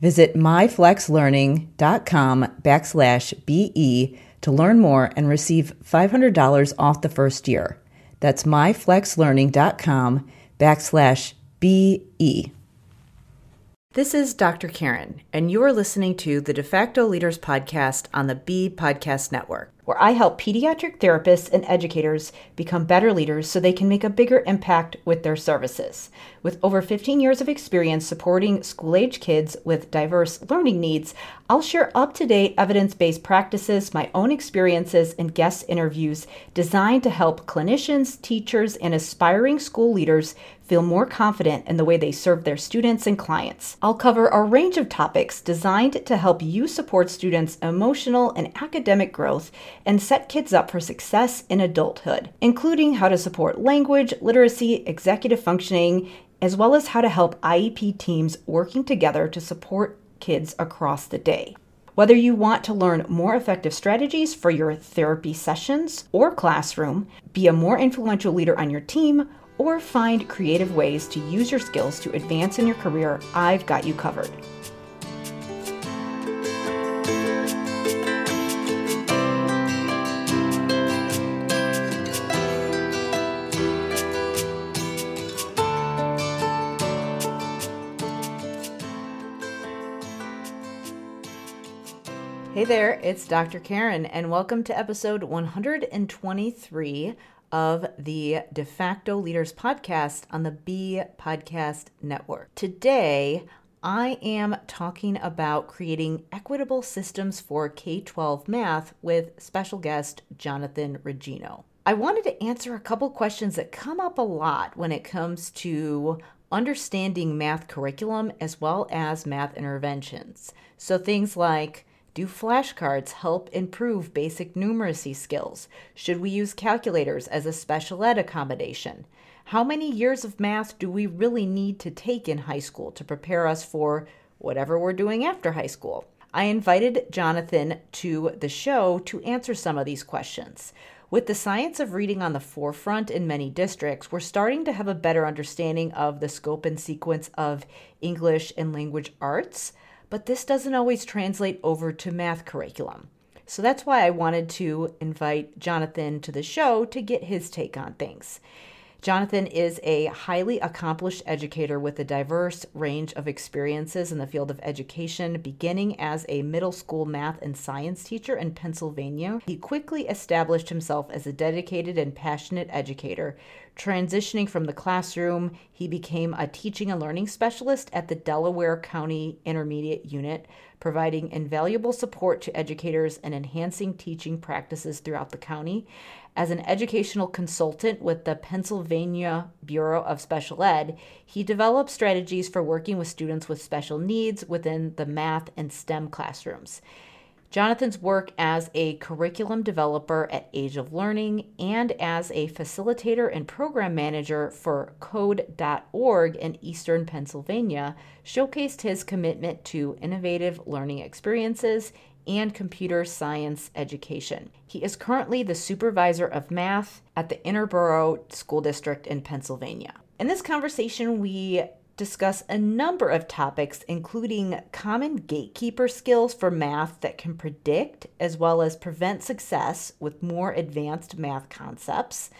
Visit myflexlearning.com backslash BE to learn more and receive $500 off the first year. That's myflexlearning.com backslash BE. This is Dr. Karen, and you are listening to the De facto Leaders Podcast on the B Podcast Network where I help pediatric therapists and educators become better leaders so they can make a bigger impact with their services. With over 15 years of experience supporting school age kids with diverse learning needs, I'll share up to date evidence based practices, my own experiences, and guest interviews designed to help clinicians, teachers, and aspiring school leaders feel more confident in the way they serve their students and clients. I'll cover a range of topics designed to help you support students' emotional and academic growth and set kids up for success in adulthood, including how to support language, literacy, executive functioning, as well as how to help IEP teams working together to support kids across the day. Whether you want to learn more effective strategies for your therapy sessions or classroom, be a more influential leader on your team, or find creative ways to use your skills to advance in your career, I've got you covered. Hey there, it's Dr. Karen, and welcome to episode 123 of the De facto Leaders Podcast on the B Podcast Network. Today, I am talking about creating equitable systems for K 12 math with special guest Jonathan Regino. I wanted to answer a couple questions that come up a lot when it comes to understanding math curriculum as well as math interventions. So, things like do flashcards help improve basic numeracy skills? Should we use calculators as a special ed accommodation? How many years of math do we really need to take in high school to prepare us for whatever we're doing after high school? I invited Jonathan to the show to answer some of these questions. With the science of reading on the forefront in many districts, we're starting to have a better understanding of the scope and sequence of English and language arts but this doesn't always translate over to math curriculum. So that's why I wanted to invite Jonathan to the show to get his take on things. Jonathan is a highly accomplished educator with a diverse range of experiences in the field of education, beginning as a middle school math and science teacher in Pennsylvania. He quickly established himself as a dedicated and passionate educator. Transitioning from the classroom, he became a teaching and learning specialist at the Delaware County Intermediate Unit, providing invaluable support to educators and enhancing teaching practices throughout the county as an educational consultant with the Pennsylvania Bureau of Special Ed, he developed strategies for working with students with special needs within the math and STEM classrooms. Jonathan's work as a curriculum developer at Age of Learning and as a facilitator and program manager for Code.org in Eastern Pennsylvania showcased his commitment to innovative learning experiences and computer science education. He is currently the supervisor of math at the Interboro School District in Pennsylvania. In this conversation, we discuss a number of topics, including common gatekeeper skills for math that can predict as well as prevent success with more advanced math concepts,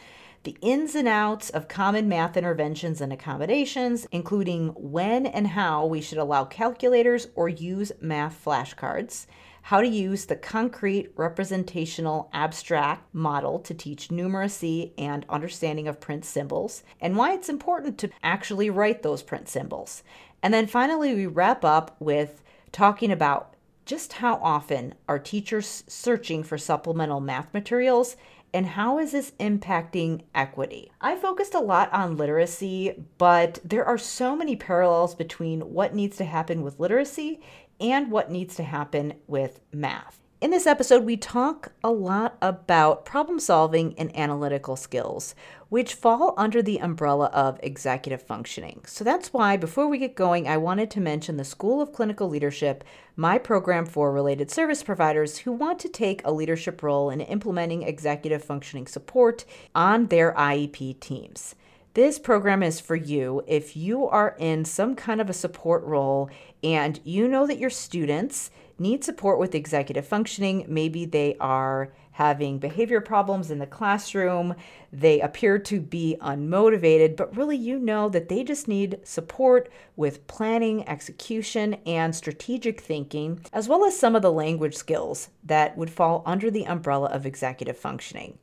the ins and outs of common math interventions and accommodations, including when and how we should allow calculators or use math flashcards how to use the concrete representational abstract model to teach numeracy and understanding of print symbols, and why it's important to actually write those print symbols. And then finally, we wrap up with talking about just how often are teachers searching for supplemental math materials and how is this impacting equity? I focused a lot on literacy, but there are so many parallels between what needs to happen with literacy and what needs to happen with math. In this episode, we talk a lot about problem solving and analytical skills, which fall under the umbrella of executive functioning. So that's why, before we get going, I wanted to mention the School of Clinical Leadership, my program for related service providers who want to take a leadership role in implementing executive functioning support on their IEP teams. This program is for you if you are in some kind of a support role and you know that your students need support with executive functioning. Maybe they are having behavior problems in the classroom, they appear to be unmotivated, but really you know that they just need support with planning, execution, and strategic thinking, as well as some of the language skills that would fall under the umbrella of executive functioning.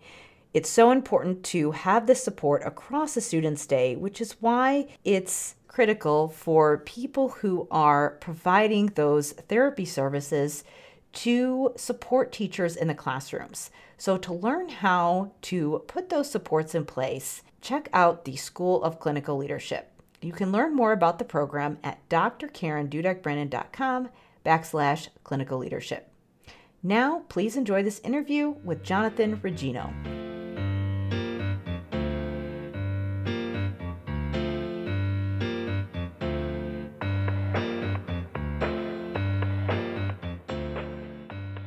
It's so important to have this support across a student's day, which is why it's critical for people who are providing those therapy services to support teachers in the classrooms. So, to learn how to put those supports in place, check out the School of Clinical Leadership. You can learn more about the program at drkarendudekbrannan.com backslash clinical leadership. Now, please enjoy this interview with Jonathan Regino.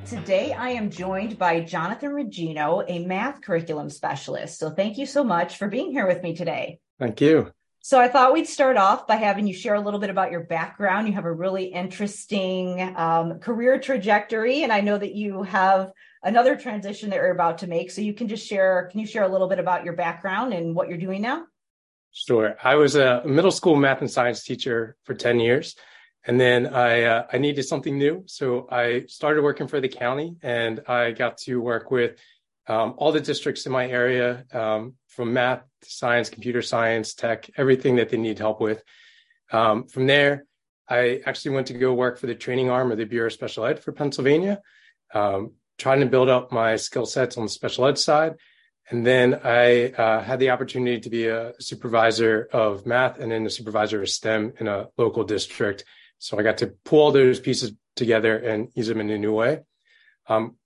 Today, I am joined by Jonathan Regino, a math curriculum specialist. So, thank you so much for being here with me today. Thank you. So, I thought we'd start off by having you share a little bit about your background. You have a really interesting um, career trajectory, and I know that you have another transition that you're about to make. So, you can just share, can you share a little bit about your background and what you're doing now? Sure. I was a middle school math and science teacher for 10 years. And then I uh, I needed something new, so I started working for the county, and I got to work with um, all the districts in my area, um, from math, to science, computer science, tech, everything that they need help with. Um, from there, I actually went to go work for the training arm of the Bureau of Special Ed for Pennsylvania, um, trying to build up my skill sets on the special ed side. And then I uh, had the opportunity to be a supervisor of math and then a supervisor of STEM in a local district so I got to pull those pieces together and use them in a new way. Um,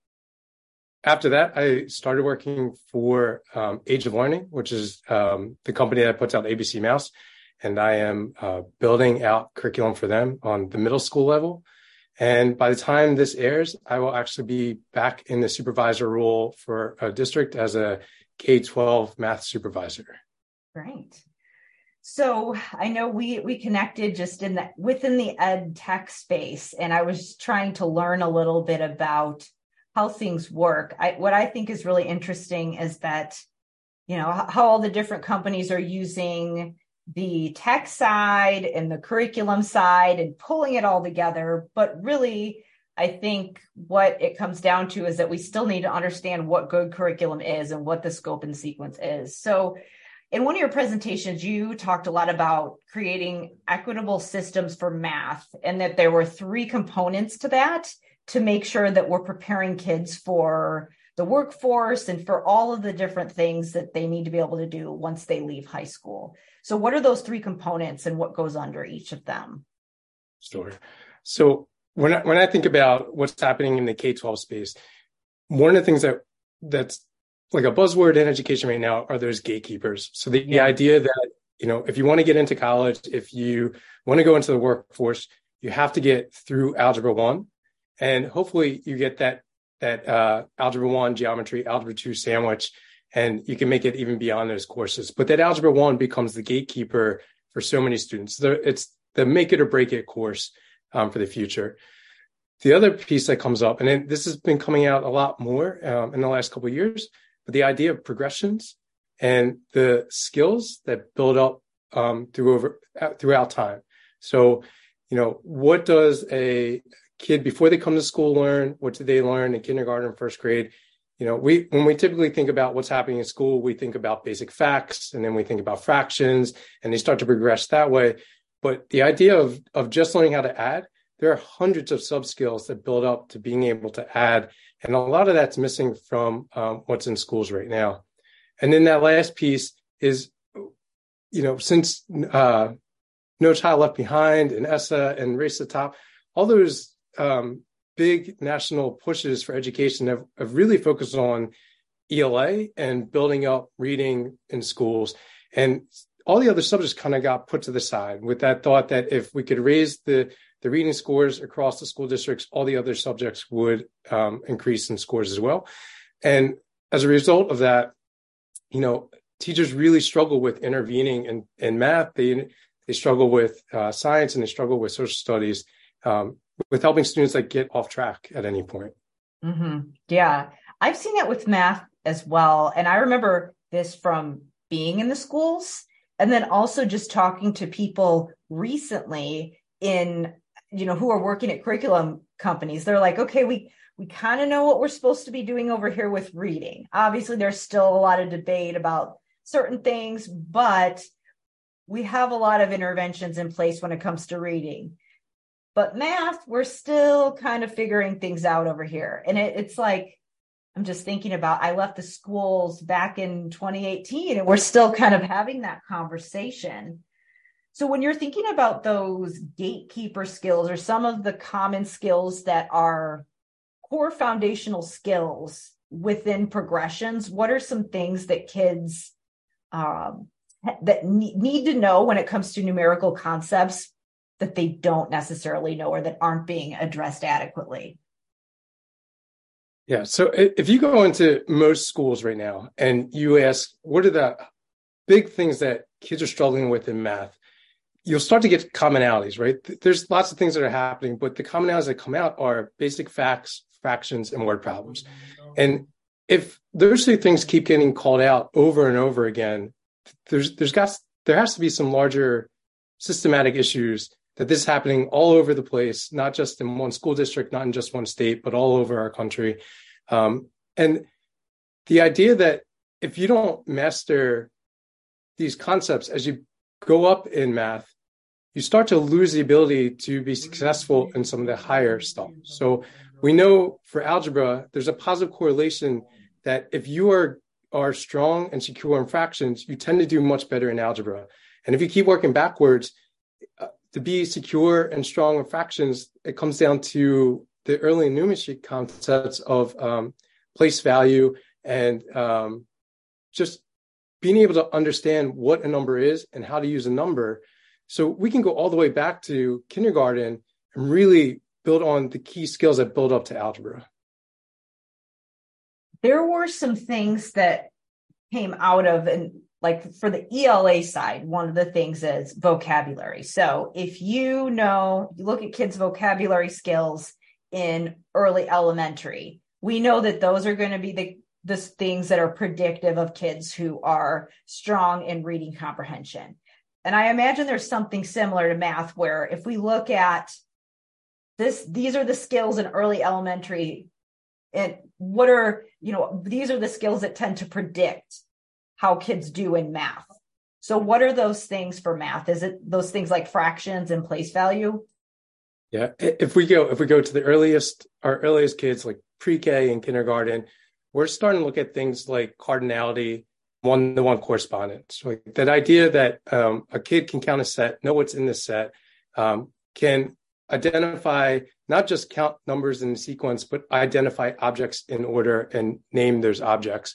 after that, I started working for um, Age of Learning, which is um, the company that puts out ABC Mouse. And I am uh, building out curriculum for them on the middle school level. And by the time this airs, I will actually be back in the supervisor role for a district as a K 12 math supervisor. Great. So I know we we connected just in the within the ed tech space, and I was trying to learn a little bit about how things work. I what I think is really interesting is that you know how, how all the different companies are using the tech side and the curriculum side and pulling it all together, but really I think what it comes down to is that we still need to understand what good curriculum is and what the scope and sequence is. So in one of your presentations, you talked a lot about creating equitable systems for math and that there were three components to that to make sure that we're preparing kids for the workforce and for all of the different things that they need to be able to do once they leave high school. So, what are those three components and what goes under each of them? Sure. So, when I, when I think about what's happening in the K 12 space, one of the things that that's like a buzzword in education right now are those gatekeepers. So the, the idea that, you know, if you want to get into college, if you want to go into the workforce, you have to get through algebra one. and hopefully you get that that uh, algebra one, geometry, algebra two sandwich, and you can make it even beyond those courses. But that algebra one becomes the gatekeeper for so many students. It's the make it or break it course um, for the future. The other piece that comes up, and this has been coming out a lot more um, in the last couple of years, but the idea of progressions and the skills that build up um, through over uh, throughout time. So, you know, what does a kid before they come to school learn? What do they learn in kindergarten, first grade? You know, we when we typically think about what's happening in school, we think about basic facts, and then we think about fractions, and they start to progress that way. But the idea of of just learning how to add, there are hundreds of sub skills that build up to being able to add, and a lot of that's missing from um, what's in schools right now. And then that last piece is, you know, since uh, No Child Left Behind and ESSA and Race to the Top, all those um, big national pushes for education have, have really focused on ELA and building up reading in schools. And all the other subjects kind of got put to the side with that thought that if we could raise the the reading scores across the school districts, all the other subjects would um, increase in scores as well. And as a result of that, you know, teachers really struggle with intervening in, in math. They they struggle with uh, science and they struggle with social studies um, with helping students like get off track at any point. Mm-hmm. Yeah, I've seen it with math as well, and I remember this from being in the schools, and then also just talking to people recently in you know who are working at curriculum companies. They're like, okay, we we kind of know what we're supposed to be doing over here with reading. Obviously, there's still a lot of debate about certain things, but we have a lot of interventions in place when it comes to reading. But math, we're still kind of figuring things out over here. And it, it's like, I'm just thinking about, I left the schools back in 2018 and we're still kind of having that conversation. So when you're thinking about those gatekeeper skills or some of the common skills that are core foundational skills within progressions, what are some things that kids um, that need to know when it comes to numerical concepts that they don't necessarily know or that aren't being addressed adequately? Yeah. So if you go into most schools right now and you ask, what are the big things that kids are struggling with in math? You'll start to get commonalities, right? There's lots of things that are happening, but the commonalities that come out are basic facts, fractions, and word problems. And if those two things keep getting called out over and over again, there's there's got there has to be some larger systematic issues that this is happening all over the place, not just in one school district, not in just one state, but all over our country. Um, and the idea that if you don't master these concepts as you go up in math, you start to lose the ability to be successful in some of the higher stuff. So we know for algebra, there's a positive correlation that if you are are strong and secure in fractions, you tend to do much better in algebra. And if you keep working backwards, uh, to be secure and strong in fractions, it comes down to the early numeracy concepts of um, place value and um, just being able to understand what a number is and how to use a number. So we can go all the way back to kindergarten and really build on the key skills that build up to algebra? There were some things that came out of and like for the ELA side, one of the things is vocabulary. So if you know, you look at kids' vocabulary skills in early elementary, we know that those are going to be the the things that are predictive of kids who are strong in reading comprehension. And I imagine there's something similar to math where if we look at this these are the skills in early elementary and what are you know these are the skills that tend to predict how kids do in math. So what are those things for math? Is it those things like fractions and place value? Yeah if we go if we go to the earliest our earliest kids like pre-k and kindergarten we're starting to look at things like cardinality one-to-one correspondence like that idea that um, a kid can count a set know what's in the set um, can identify not just count numbers in sequence, but identify objects in order and name those objects.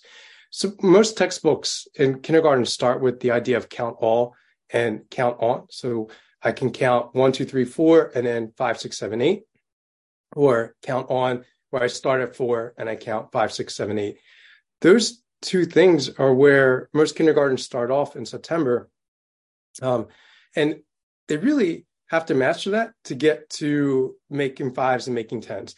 So most textbooks in kindergarten start with the idea of count all and count on. So I can count one, two, three, four, and then five, six, seven, eight. or count on where I start at four and I count five, six, seven, eight. Those two things are where most kindergartens start off in September. Um, and they really have to master that to get to making fives and making tens.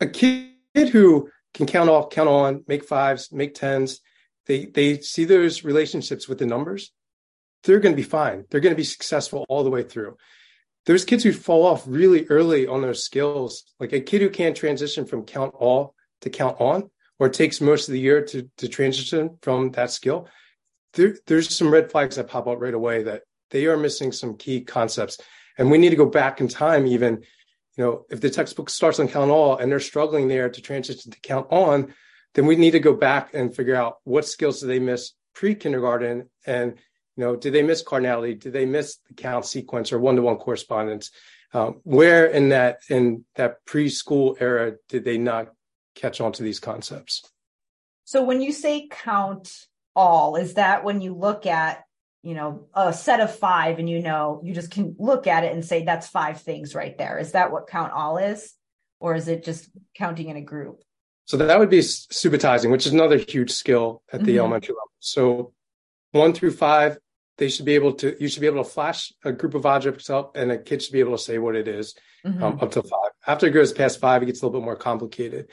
A kid who can count off, count on, make fives, make tens, they they see those relationships with the numbers, they're going to be fine. They're going to be successful all the way through. There's kids who fall off really early on their skills, like a kid who can't transition from count all to count on, or takes most of the year to to transition from that skill. There, there's some red flags that pop up right away that they are missing some key concepts, and we need to go back in time even you know, if the textbook starts on count all and they're struggling there to transition to count on, then we need to go back and figure out what skills do they miss pre kindergarten and you know, did they miss cardinality? Did they miss the count sequence or one to one correspondence? Um, where in that in that preschool era did they not catch on to these concepts? So when you say count all, is that when you look at you know a set of five and you know you just can look at it and say that's five things right there? Is that what count all is, or is it just counting in a group? So that would be subitizing, which is another huge skill at the mm-hmm. elementary level. So one through five, they should be able to, you should be able to flash a group of objects up and a kid should be able to say what it is mm-hmm. um, up to five. After it goes past five, it gets a little bit more complicated.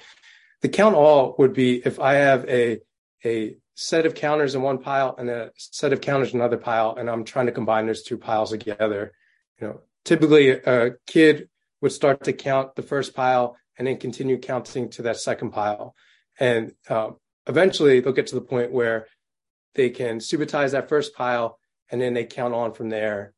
The count all would be if I have a, a set of counters in one pile and a set of counters in another pile, and I'm trying to combine those two piles together. You know, typically a kid would start to count the first pile and then continue counting to that second pile. And um, eventually they'll get to the point where they can subitize that first pile and then they count on from there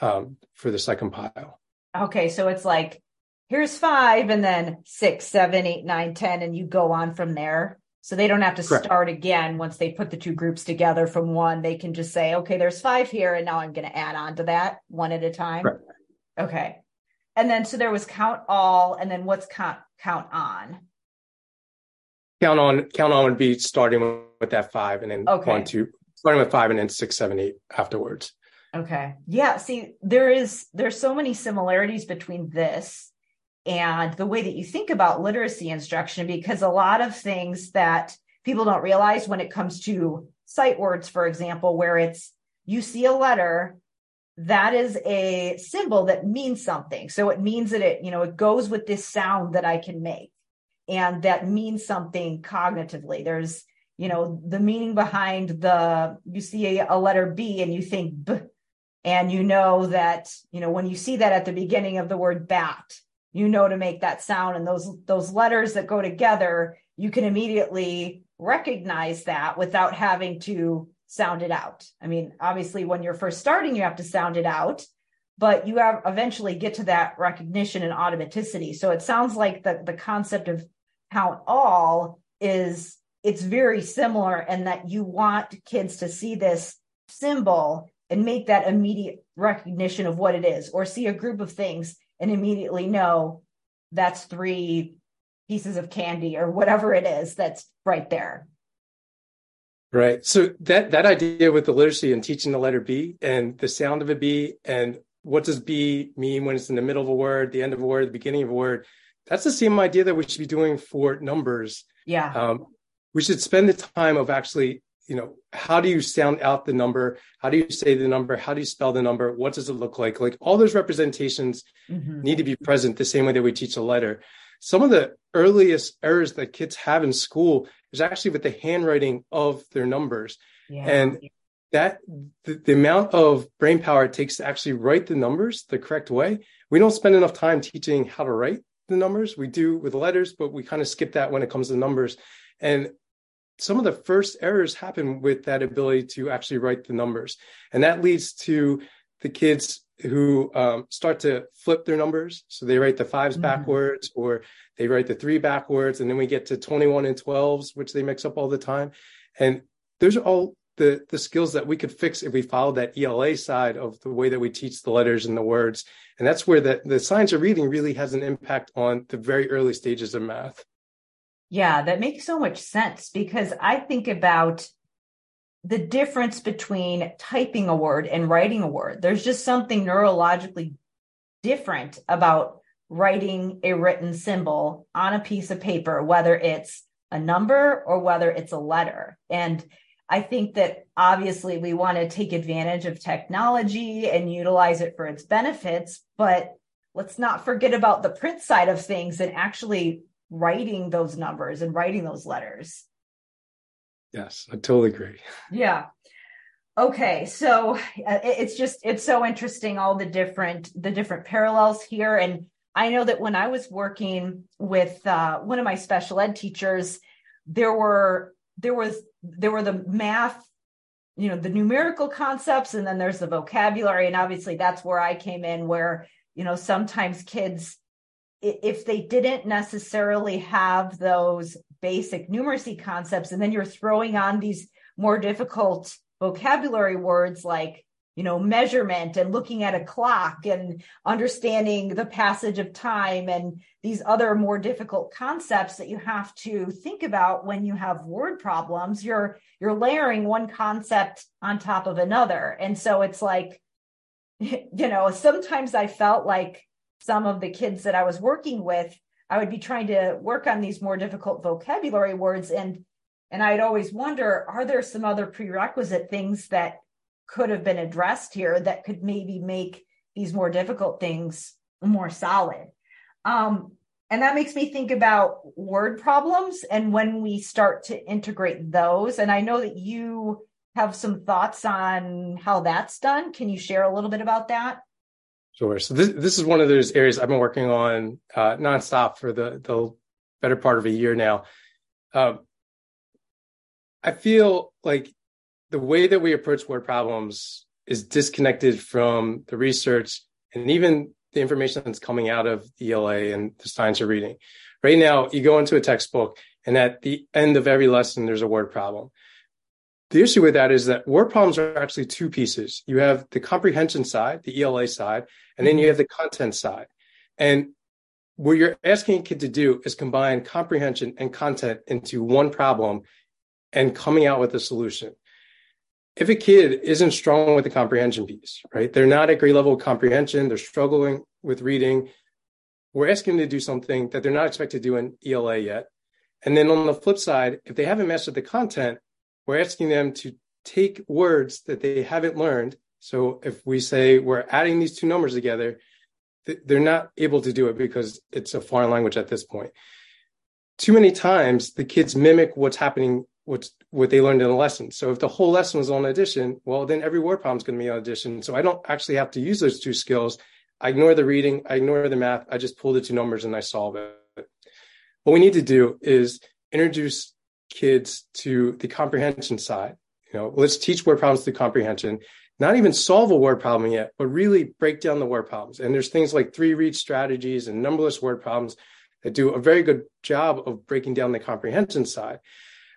um, for the second pile. Okay, so it's like here's five, and then six, seven, eight, nine, ten, and you go on from there. So they don't have to Correct. start again once they put the two groups together from one. They can just say, okay, there's five here, and now I'm going to add on to that one at a time. Correct. Okay. And then so there was count all, and then what's count count on? Count on count on would be starting with that five, and then okay. one, two, starting with five, and then six, seven, eight afterwards. Okay. Yeah. See, there is there's so many similarities between this and the way that you think about literacy instruction because a lot of things that people don't realize when it comes to sight words, for example, where it's you see a letter that is a symbol that means something. So it means that it, you know, it goes with this sound that I can make. And that means something cognitively. There's, you know, the meaning behind the, you see a, a letter B and you think B, and you know that, you know, when you see that at the beginning of the word bat, you know to make that sound. And those, those letters that go together, you can immediately recognize that without having to sound it out. I mean, obviously, when you're first starting, you have to sound it out, but you have eventually get to that recognition and automaticity. So it sounds like the, the concept of count all is it's very similar in that you want kids to see this symbol and make that immediate recognition of what it is, or see a group of things and immediately know that's three pieces of candy or whatever it is that's right there. Right. So that that idea with the literacy and teaching the letter B and the sound of a B and what does B mean when it's in the middle of a word, the end of a word, the beginning of a word, that's the same idea that we should be doing for numbers. Yeah. Um, we should spend the time of actually, you know, how do you sound out the number? How do you say the number? How do you spell the number? What does it look like? Like all those representations mm-hmm. need to be present the same way that we teach a letter. Some of the earliest errors that kids have in school is actually with the handwriting of their numbers. Yeah. And that the, the, amount of brain power it takes to actually write the numbers the correct way, we don't spend enough time teaching how to write the numbers. We do with letters, but we kind of skip that when it comes to numbers. And some of the first errors happen with that ability to actually write the numbers. And that leads to the kids who um, start to flip their numbers. So they write the 5s mm-hmm. backwards or they write the three backwards. And then we get to 21 and 12s, which they mix up all the time. And those are all the, the skills that we could fix if we followed that ELA side of the way that we teach the letters and the words. And that's where the, the science of reading really has an impact on the very early stages of math. Yeah, that makes so much sense because I think about the difference between typing a word and writing a word. There's just something neurologically different about writing a written symbol on a piece of paper, whether it's a number or whether it's a letter. And I think that obviously we want to take advantage of technology and utilize it for its benefits, but let's not forget about the print side of things and actually writing those numbers and writing those letters. Yes, I totally agree. Yeah. Okay, so uh, it's just it's so interesting all the different the different parallels here and I know that when I was working with uh, one of my special ed teachers there were there was there were the math you know the numerical concepts and then there's the vocabulary and obviously that's where I came in where you know sometimes kids if they didn't necessarily have those basic numeracy concepts and then you're throwing on these more difficult vocabulary words like you know measurement and looking at a clock and understanding the passage of time and these other more difficult concepts that you have to think about when you have word problems you're you're layering one concept on top of another. And so it's like you know sometimes i felt like some of the kids that i was working with i would be trying to work on these more difficult vocabulary words and and i'd always wonder are there some other prerequisite things that could have been addressed here that could maybe make these more difficult things more solid. Um, and that makes me think about word problems and when we start to integrate those. And I know that you have some thoughts on how that's done. Can you share a little bit about that? Sure. So this this is one of those areas I've been working on uh, nonstop for the the better part of a year now. Um, I feel like the way that we approach word problems is disconnected from the research and even the information that's coming out of ELA and the science of reading. Right now, you go into a textbook, and at the end of every lesson, there's a word problem. The issue with that is that word problems are actually two pieces. You have the comprehension side, the ELA side, and then you mm-hmm. have the content side. And what you're asking a kid to do is combine comprehension and content into one problem and coming out with a solution if a kid isn't strong with the comprehension piece, right? They're not at grade level comprehension, they're struggling with reading. We're asking them to do something that they're not expected to do in ELA yet. And then on the flip side, if they haven't mastered the content, we're asking them to take words that they haven't learned. So if we say we're adding these two numbers together, they're not able to do it because it's a foreign language at this point. Too many times the kids mimic what's happening what's what they learned in a lesson. So if the whole lesson was on addition, well, then every word problem is going to be on addition. So I don't actually have to use those two skills. I ignore the reading, I ignore the math, I just pull the two numbers and I solve it. What we need to do is introduce kids to the comprehension side. You know, let's teach word problems through comprehension, not even solve a word problem yet, but really break down the word problems. And there's things like three read strategies and numberless word problems that do a very good job of breaking down the comprehension side.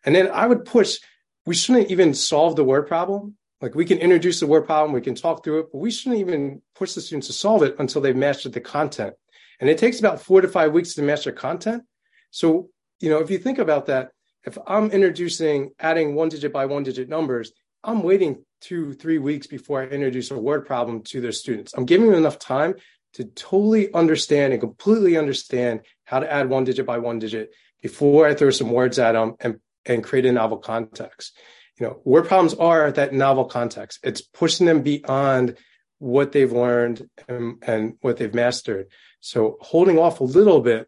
And then I would push, we shouldn't even solve the word problem. Like we can introduce the word problem, we can talk through it, but we shouldn't even push the students to solve it until they've mastered the content. And it takes about four to five weeks to master content. So, you know, if you think about that, if I'm introducing adding one digit by one digit numbers, I'm waiting two, three weeks before I introduce a word problem to their students. I'm giving them enough time to totally understand and completely understand how to add one digit by one digit before I throw some words at them and and create a novel context. You know, word problems are that novel context. It's pushing them beyond what they've learned and, and what they've mastered. So holding off a little bit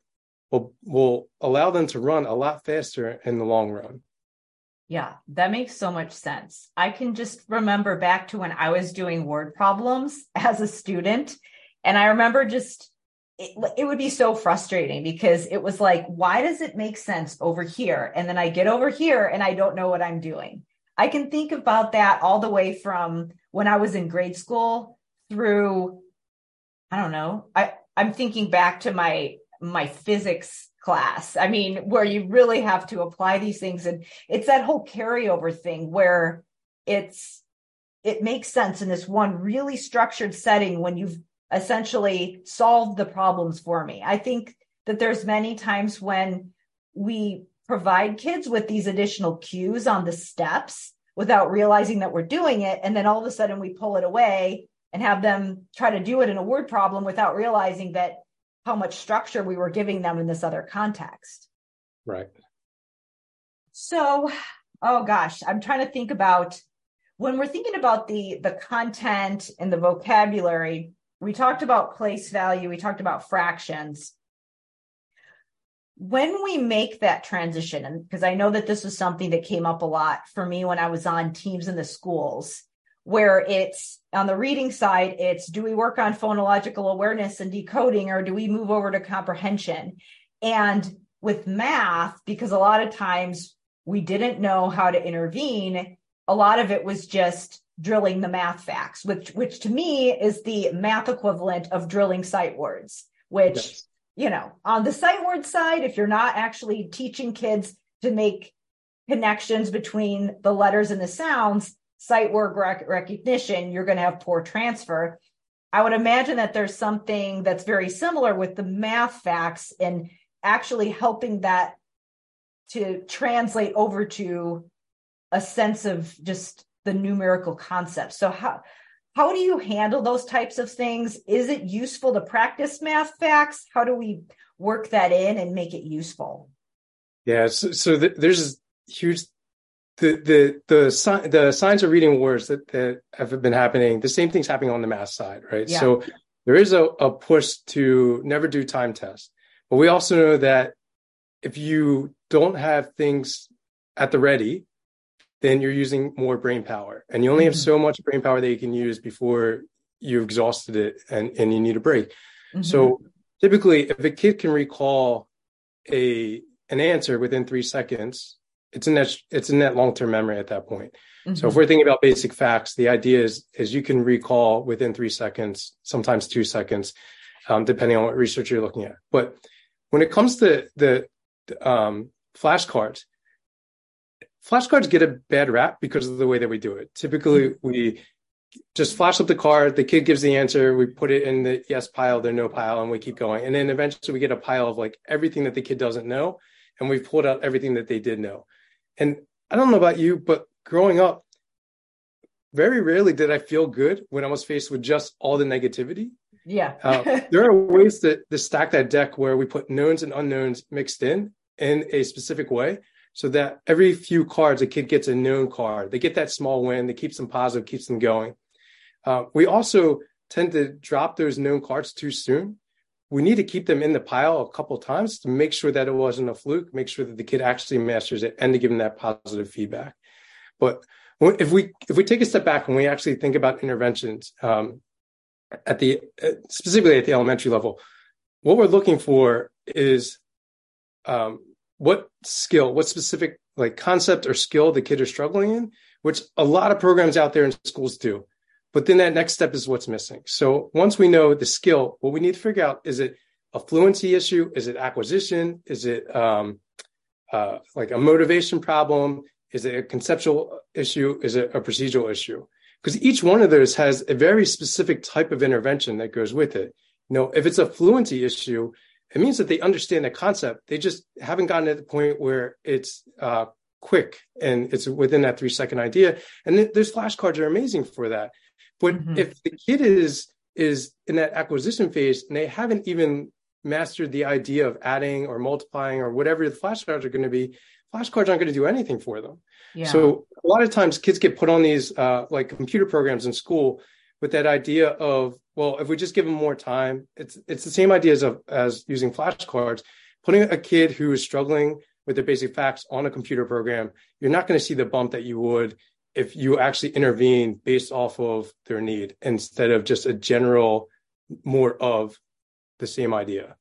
will will allow them to run a lot faster in the long run. Yeah, that makes so much sense. I can just remember back to when I was doing word problems as a student. And I remember just it, it would be so frustrating because it was like, why does it make sense over here? And then I get over here and I don't know what I'm doing. I can think about that all the way from when I was in grade school through, I don't know. I, I'm thinking back to my my physics class. I mean, where you really have to apply these things. And it's that whole carryover thing where it's it makes sense in this one really structured setting when you've essentially solved the problems for me. I think that there's many times when we provide kids with these additional cues on the steps without realizing that we're doing it. And then all of a sudden we pull it away and have them try to do it in a word problem without realizing that how much structure we were giving them in this other context. Right. So, oh gosh, I'm trying to think about when we're thinking about the the content and the vocabulary. We talked about place value, we talked about fractions. When we make that transition, and because I know that this was something that came up a lot for me when I was on teams in the schools, where it's on the reading side, it's do we work on phonological awareness and decoding, or do we move over to comprehension? And with math, because a lot of times we didn't know how to intervene, a lot of it was just drilling the math facts, which which to me is the math equivalent of drilling sight words, which yes. you know, on the sight word side, if you're not actually teaching kids to make connections between the letters and the sounds, sight word rec- recognition, you're going to have poor transfer. I would imagine that there's something that's very similar with the math facts and actually helping that to translate over to a sense of just the numerical concept. So how how do you handle those types of things? Is it useful to practice math facts? How do we work that in and make it useful? Yeah, so, so the, there's huge the the the the science of reading words that that have been happening. The same thing's happening on the math side, right? Yeah. So there is a, a push to never do time tests, but we also know that if you don't have things at the ready, then you're using more brain power, and you only mm-hmm. have so much brain power that you can use before you've exhausted it and and you need a break. Mm-hmm. So typically, if a kid can recall a an answer within three seconds it's in that it's in that long-term memory at that point. Mm-hmm. So if we're thinking about basic facts, the idea is is you can recall within three seconds, sometimes two seconds, um, depending on what research you're looking at. But when it comes to the um, flashcards, flashcards get a bad rap because of the way that we do it. Typically, mm-hmm. we just flash up the card, the kid gives the answer, we put it in the yes pile, the no pile, and we keep going. And then eventually we get a pile of like everything that the kid doesn't know, and we've pulled out everything that they did know. And I don't know about you, but growing up, very rarely did I feel good when I was faced with just all the negativity. Yeah. uh, there are ways to, to stack that deck where we put knowns and unknowns mixed in in a specific way so that every few cards a kid gets a known card. They get that small win that keeps them positive, keeps them going. Uh, we also tend to drop those known cards too soon we need to keep them in the pile a couple times to make sure that it wasn't a fluke, make sure that the kid actually masters it, and to give them that positive feedback. But if we if we take a step back and we actually think about interventions um, at the specifically at the elementary level, what we're looking for is um, what skill, what specific like concept or skill the kid is struggling in, which a lot of programs out there in schools do. But then that next step is what's missing. So once we know the skill, what we need to figure out is it a fluency issue? Is it acquisition? Is it um, uh, like a motivation problem? Is it a conceptual issue? Is it a procedural issue? Because each one of those has a very specific type of intervention that goes with it. You know, if it's a fluency issue, it means that they understand the concept. They just haven't gotten to the point where it's uh, quick and it's within that three second idea. And th- those flashcards are amazing for that. But mm-hmm. if the kid is is in that acquisition phase and they haven't even mastered the idea of adding or multiplying or whatever the flashcards are going to be, flashcards aren't going to do anything for them. Yeah. So a lot of times kids get put on these uh, like computer programs in school with that idea of well, if we just give them more time, it's it's the same idea as of, as using flashcards. Putting a kid who is struggling with the basic facts on a computer program, you're not going to see the bump that you would if you actually intervene based off of their need instead of just a general more of the same idea.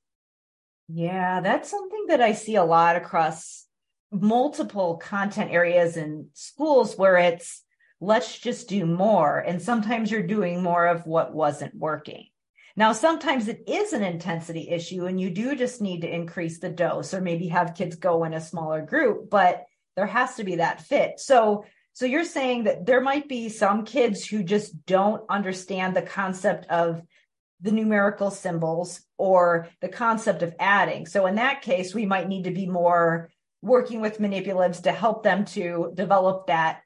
Yeah, that's something that I see a lot across multiple content areas in schools where it's let's just do more. And sometimes you're doing more of what wasn't working. Now, sometimes it is an intensity issue and you do just need to increase the dose or maybe have kids go in a smaller group, but there has to be that fit. So so you're saying that there might be some kids who just don't understand the concept of the numerical symbols or the concept of adding. So in that case, we might need to be more working with manipulatives to help them to develop that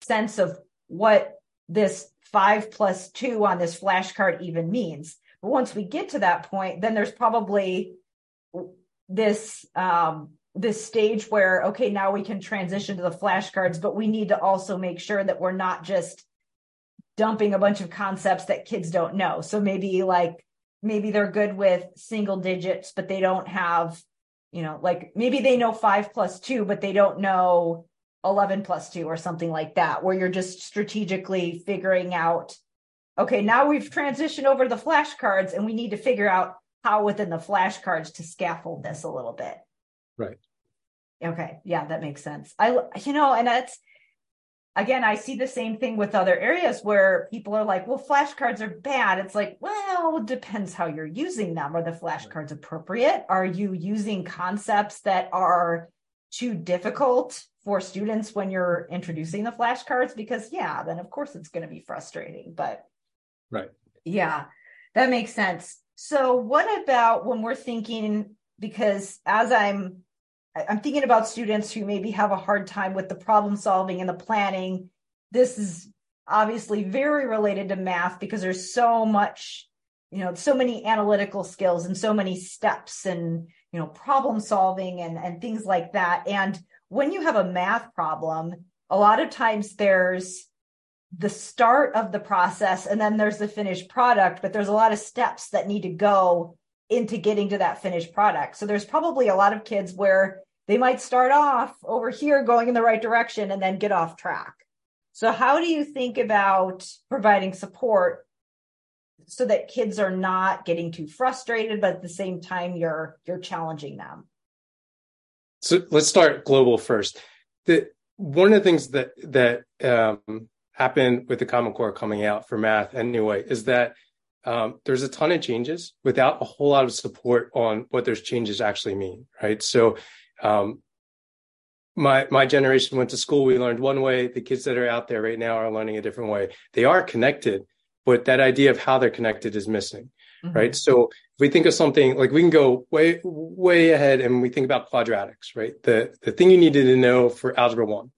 sense of what this five plus two on this flashcard even means. But once we get to that point, then there's probably this um, this stage where okay, now we can transition to the flashcards, but we need to also make sure that we're not just dumping a bunch of concepts that kids don't know. So maybe like maybe they're good with single digits, but they don't have, you know, like maybe they know five plus two, but they don't know 11 plus two or something like that, where you're just strategically figuring out, okay, now we've transitioned over to the flashcards and we need to figure out how within the flashcards to scaffold this a little bit. Right. Okay. Yeah, that makes sense. I, you know, and that's, again, I see the same thing with other areas where people are like, well, flashcards are bad. It's like, well, it depends how you're using them. Are the flashcards appropriate? Are you using concepts that are too difficult for students when you're introducing the flashcards? Because, yeah, then of course it's going to be frustrating. But, right. Yeah, that makes sense. So, what about when we're thinking, because as I'm I'm thinking about students who maybe have a hard time with the problem solving and the planning. This is obviously very related to math because there's so much, you know, so many analytical skills and so many steps and, you know, problem solving and, and things like that. And when you have a math problem, a lot of times there's the start of the process and then there's the finished product, but there's a lot of steps that need to go into getting to that finished product. So there's probably a lot of kids where they might start off over here going in the right direction and then get off track. So how do you think about providing support so that kids are not getting too frustrated, but at the same time you're you're challenging them? So let's start global first. The one of the things that that um, happened with the Common Core coming out for math anyway is that um, there's a ton of changes without a whole lot of support on what those changes actually mean, right? So um, my my generation went to school. We learned one way. The kids that are out there right now are learning a different way. They are connected, but that idea of how they're connected is missing, mm-hmm. right? So if we think of something like we can go way way ahead and we think about quadratics, right? The the thing you needed to know for algebra one,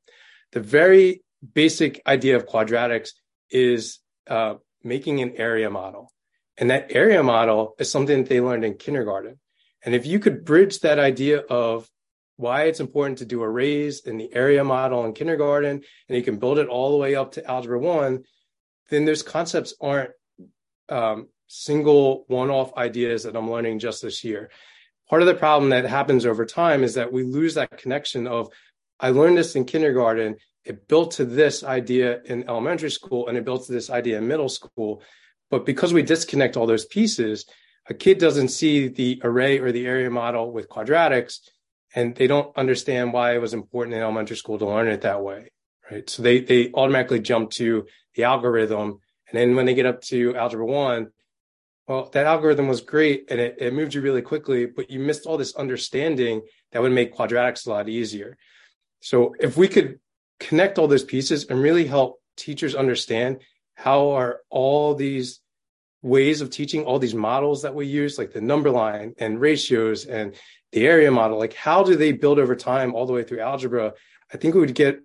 the very basic idea of quadratics is uh, making an area model, and that area model is something that they learned in kindergarten. And if you could bridge that idea of why it's important to do arrays in the area model in kindergarten, and you can build it all the way up to algebra one, then those concepts aren't um, single one-off ideas that I'm learning just this year. Part of the problem that happens over time is that we lose that connection of I learned this in kindergarten, it built to this idea in elementary school, and it built to this idea in middle school. But because we disconnect all those pieces, a kid doesn't see the array or the area model with quadratics and they don't understand why it was important in elementary school to learn it that way right? So they they automatically jump to the algorithm and then when they get up to algebra one well that algorithm was great and it, it moved you really quickly but you missed all this understanding that would make quadratics a lot easier. So if we could connect all those pieces and really help teachers understand how are all these ways of teaching all these models that we use like the number line and ratios and the area model, like how do they build over time all the way through algebra? I think we would get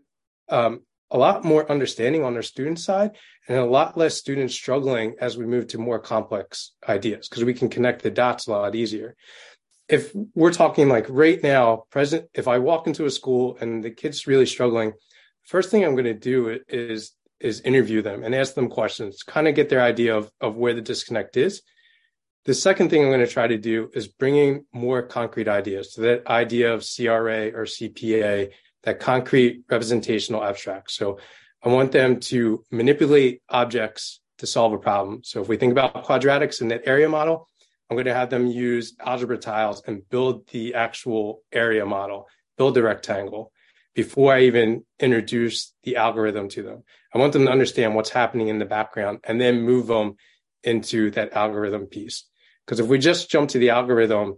um, a lot more understanding on their student side and a lot less students struggling as we move to more complex ideas because we can connect the dots a lot easier. If we're talking like right now, present, if I walk into a school and the kid's really struggling, first thing I'm going to do is is interview them and ask them questions, kind of get their idea of, of where the disconnect is the second thing I'm going to try to do is bringing more concrete ideas. So that idea of CRA or CPA, that concrete representational abstract. So I want them to manipulate objects to solve a problem. So if we think about quadratics in that area model, I'm going to have them use algebra tiles and build the actual area model, build the rectangle before I even introduce the algorithm to them. I want them to understand what's happening in the background and then move them into that algorithm piece. Because if we just jump to the algorithm,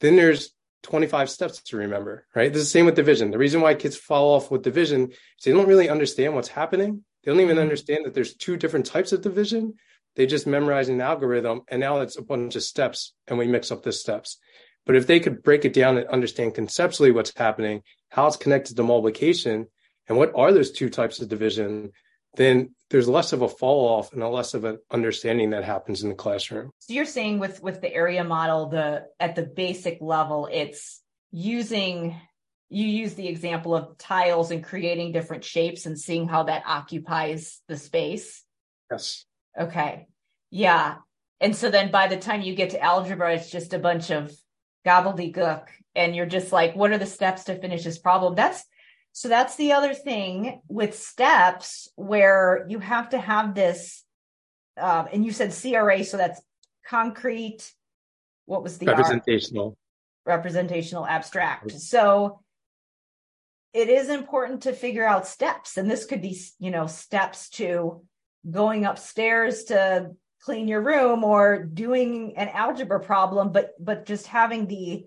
then there's 25 steps to remember, right? This is the same with division. The reason why kids fall off with division is they don't really understand what's happening. They don't even mm-hmm. understand that there's two different types of division. They just memorize an algorithm and now it's a bunch of steps and we mix up the steps. But if they could break it down and understand conceptually what's happening, how it's connected to multiplication, and what are those two types of division, then there's less of a fall off and a less of an understanding that happens in the classroom. So you're saying with with the area model, the at the basic level, it's using you use the example of tiles and creating different shapes and seeing how that occupies the space. Yes. Okay. Yeah. And so then by the time you get to algebra, it's just a bunch of gobbledygook. And you're just like, what are the steps to finish this problem? That's so that's the other thing with steps where you have to have this. Um, and you said CRA, so that's concrete. What was the representational? R? Representational abstract. So it is important to figure out steps. And this could be, you know, steps to going upstairs to clean your room or doing an algebra problem, but but just having the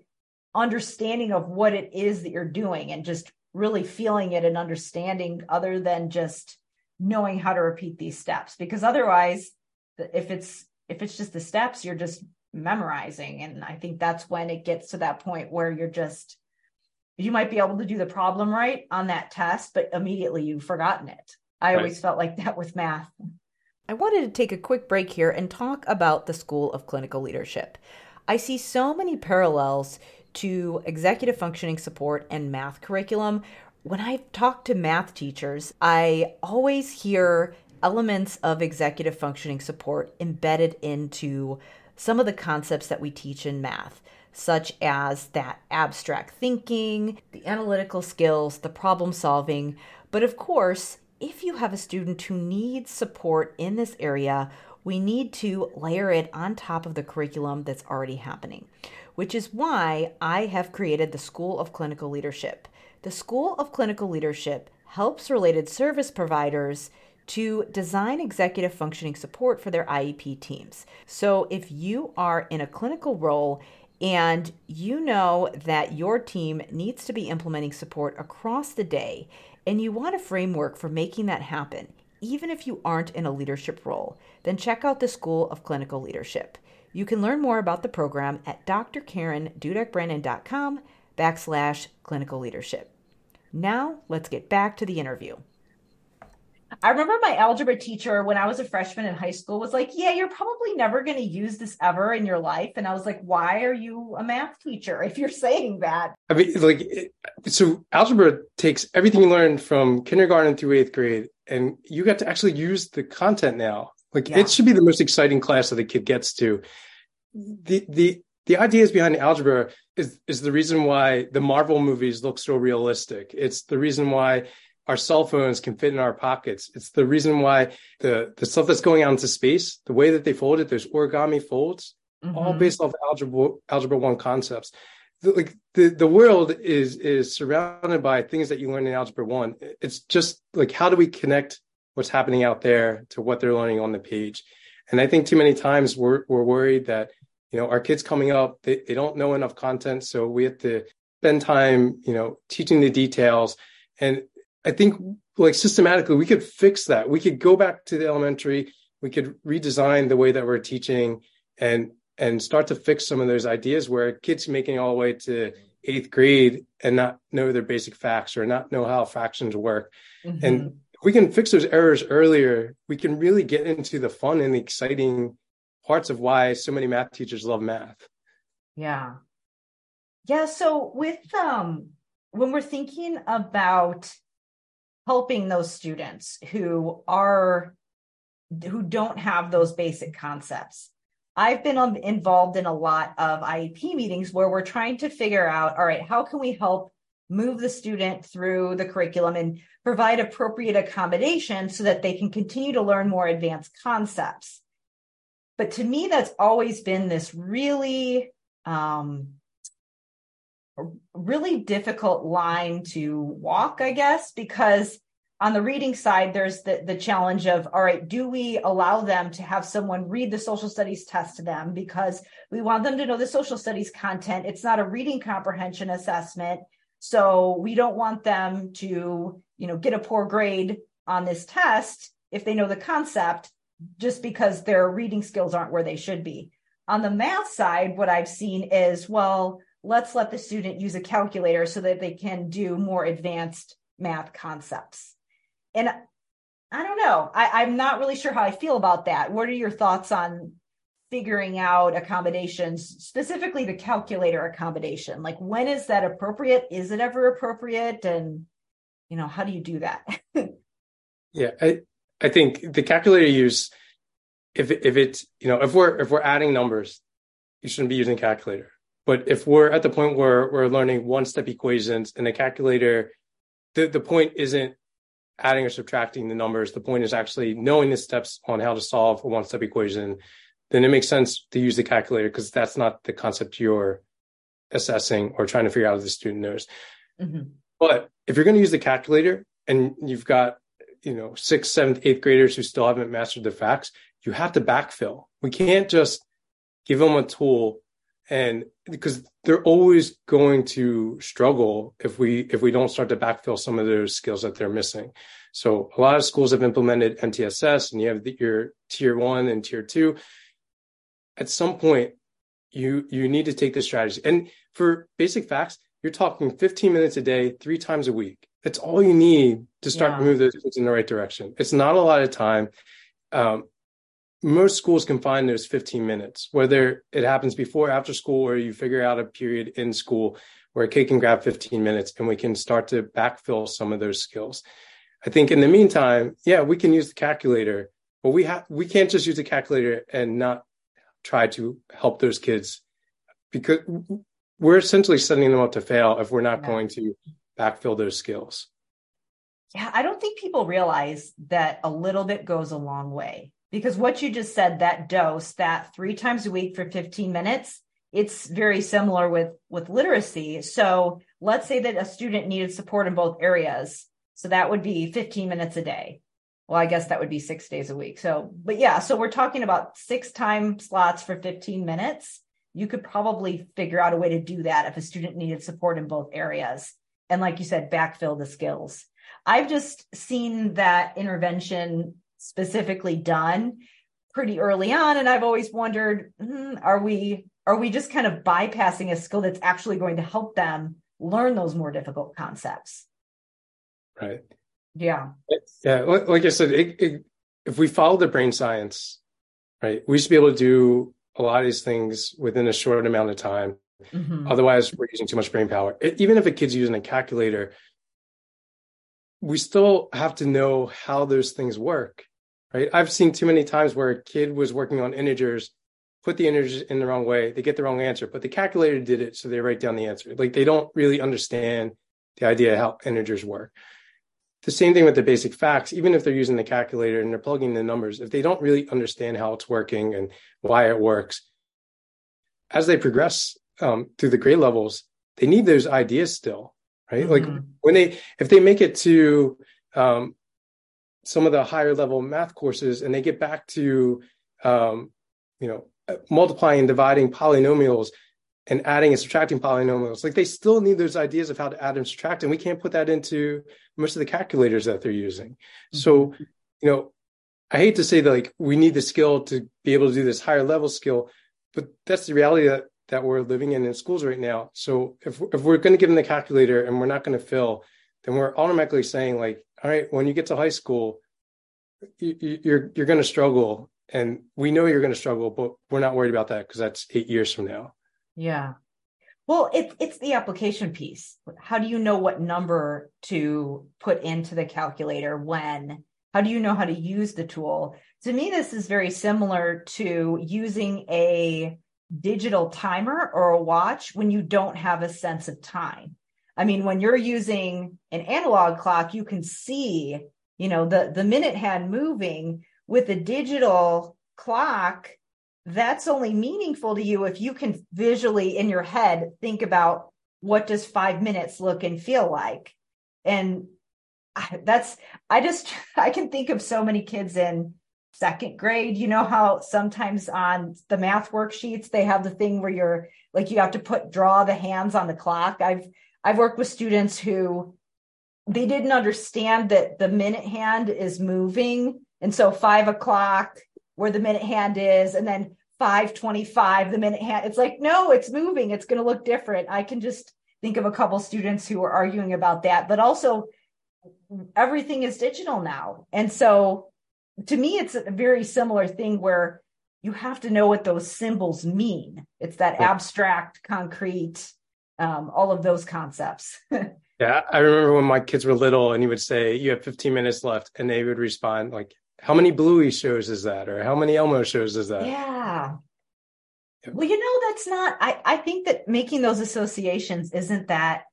understanding of what it is that you're doing and just really feeling it and understanding other than just knowing how to repeat these steps because otherwise if it's if it's just the steps you're just memorizing and i think that's when it gets to that point where you're just you might be able to do the problem right on that test, but immediately you've forgotten it. I right. always felt like that with math. I wanted to take a quick break here and talk about the School of Clinical Leadership. I see so many parallels to executive functioning support and math curriculum. When I talk to math teachers, I always hear elements of executive functioning support embedded into some of the concepts that we teach in math such as that abstract thinking, the analytical skills, the problem solving. But of course, if you have a student who needs support in this area, we need to layer it on top of the curriculum that's already happening, which is why I have created the School of Clinical Leadership. The School of Clinical Leadership helps related service providers to design executive functioning support for their IEP teams. So, if you are in a clinical role and you know that your team needs to be implementing support across the day, and you want a framework for making that happen, even if you aren't in a leadership role, then check out the School of Clinical Leadership. You can learn more about the program at drkarendudekbrannan.com backslash clinical leadership. Now, let's get back to the interview. I remember my algebra teacher when I was a freshman in high school was like, Yeah, you're probably never going to use this ever in your life. And I was like, Why are you a math teacher if you're saying that? I mean, like, so algebra takes everything you learned from kindergarten through eighth grade, and you got to actually use the content now. Like, yeah. it should be the most exciting class that the kid gets to. The, the, the ideas behind algebra is, is the reason why the Marvel movies look so realistic. It's the reason why our cell phones can fit in our pockets. It's the reason why the, the stuff that's going out into space, the way that they fold it, there's origami folds, mm-hmm. all based off algebra, algebra one concepts. The, like the, the world is, is surrounded by things that you learn in algebra one. It's just like, how do we connect what's happening out there to what they're learning on the page? And I think too many times we're, we're worried that, you know, our kids coming up, they, they don't know enough content. So we have to spend time, you know, teaching the details. And I think like systematically we could fix that. We could go back to the elementary, we could redesign the way that we're teaching and and start to fix some of those ideas where kids making all the way to eighth grade and not know their basic facts or not know how fractions work. Mm-hmm. And if we can fix those errors earlier, we can really get into the fun and the exciting parts of why so many math teachers love math. Yeah. Yeah. So with um when we're thinking about helping those students who are who don't have those basic concepts. I've been involved in a lot of IEP meetings where we're trying to figure out all right, how can we help move the student through the curriculum and provide appropriate accommodation so that they can continue to learn more advanced concepts. But to me, that's always been this really um, really difficult line to walk, I guess, because on the reading side, there's the, the challenge of, all right, do we allow them to have someone read the social studies test to them because we want them to know the social studies content. It's not a reading comprehension assessment. So we don't want them to, you know, get a poor grade on this test if they know the concept just because their reading skills aren't where they should be. On the math side, what I've seen is, well, let's let the student use a calculator so that they can do more advanced math concepts. And I don't know. I, I'm not really sure how I feel about that. What are your thoughts on figuring out accommodations, specifically the calculator accommodation? Like when is that appropriate? Is it ever appropriate? And you know, how do you do that? yeah, I I think the calculator use if if it's you know if we're if we're adding numbers, you shouldn't be using calculator. But if we're at the point where we're learning one step equations and the calculator, the, the point isn't adding or subtracting the numbers. The point is actually knowing the steps on how to solve a one step equation. Then it makes sense to use the calculator because that's not the concept you're assessing or trying to figure out if the student knows. Mm-hmm. But if you're going to use the calculator and you've got, you know, sixth, seventh, eighth graders who still haven't mastered the facts, you have to backfill. We can't just give them a tool and because they're always going to struggle if we if we don't start to backfill some of those skills that they're missing. So a lot of schools have implemented mtss and you have the, your tier one and tier two. At some point you you need to take this strategy. And for basic facts you're talking 15 minutes a day three times a week that's all you need to start yeah. to move those kids in the right direction it's not a lot of time um, most schools can find those 15 minutes, whether it happens before, after school, or you figure out a period in school where a kid can grab 15 minutes and we can start to backfill some of those skills. I think in the meantime, yeah, we can use the calculator, but we have we can't just use the calculator and not try to help those kids because we're essentially setting them up to fail if we're not yeah. going to backfill those skills. Yeah, I don't think people realize that a little bit goes a long way because what you just said that dose that three times a week for 15 minutes it's very similar with with literacy. So let's say that a student needed support in both areas. So that would be 15 minutes a day. Well i guess that would be six days a week. So but yeah so we're talking about six time slots for 15 minutes. You could probably figure out a way to do that if a student needed support in both areas and like you said backfill the skills. I've just seen that intervention specifically done pretty early on and i've always wondered hmm, are we are we just kind of bypassing a skill that's actually going to help them learn those more difficult concepts? Right. Yeah. Yeah like i said it, it, if we follow the brain science right we should be able to do a lot of these things within a short amount of time mm-hmm. otherwise we're using too much brain power it, even if a kid's using a calculator we still have to know how those things work right? I've seen too many times where a kid was working on integers, put the integers in the wrong way, they get the wrong answer, but the calculator did it, so they write down the answer. Like they don't really understand the idea of how integers work. The same thing with the basic facts, even if they're using the calculator and they're plugging the numbers, if they don't really understand how it's working and why it works, as they progress um, through the grade levels, they need those ideas still, right? Mm-hmm. Like when they, if they make it to um, some of the higher level math courses and they get back to um, you know multiplying and dividing polynomials and adding and subtracting polynomials like they still need those ideas of how to add and subtract and we can't put that into most of the calculators that they're using mm-hmm. so you know i hate to say that like we need the skill to be able to do this higher level skill but that's the reality that that we're living in in schools right now so if, if we're going to give them the calculator and we're not going to fill then we're automatically saying like, all right, when you get to high school, you, you're you're going to struggle, and we know you're going to struggle, but we're not worried about that because that's eight years from now. Yeah. Well, it's it's the application piece. How do you know what number to put into the calculator when? How do you know how to use the tool? To me, this is very similar to using a digital timer or a watch when you don't have a sense of time. I mean, when you're using an analog clock, you can see, you know, the, the minute hand moving with a digital clock. That's only meaningful to you if you can visually in your head think about what does five minutes look and feel like. And that's, I just, I can think of so many kids in second grade. You know how sometimes on the math worksheets, they have the thing where you're like, you have to put, draw the hands on the clock. I've, I've worked with students who they didn't understand that the minute hand is moving. And so five o'clock where the minute hand is, and then 525, the minute hand, it's like, no, it's moving. It's going to look different. I can just think of a couple students who were arguing about that, but also everything is digital now. And so to me, it's a very similar thing where you have to know what those symbols mean. It's that abstract, concrete, um, all of those concepts. yeah, I remember when my kids were little, and you would say, "You have 15 minutes left," and they would respond like, "How many Bluey shows is that?" or "How many Elmo shows is that?" Yeah. Well, you know, that's not. I I think that making those associations isn't that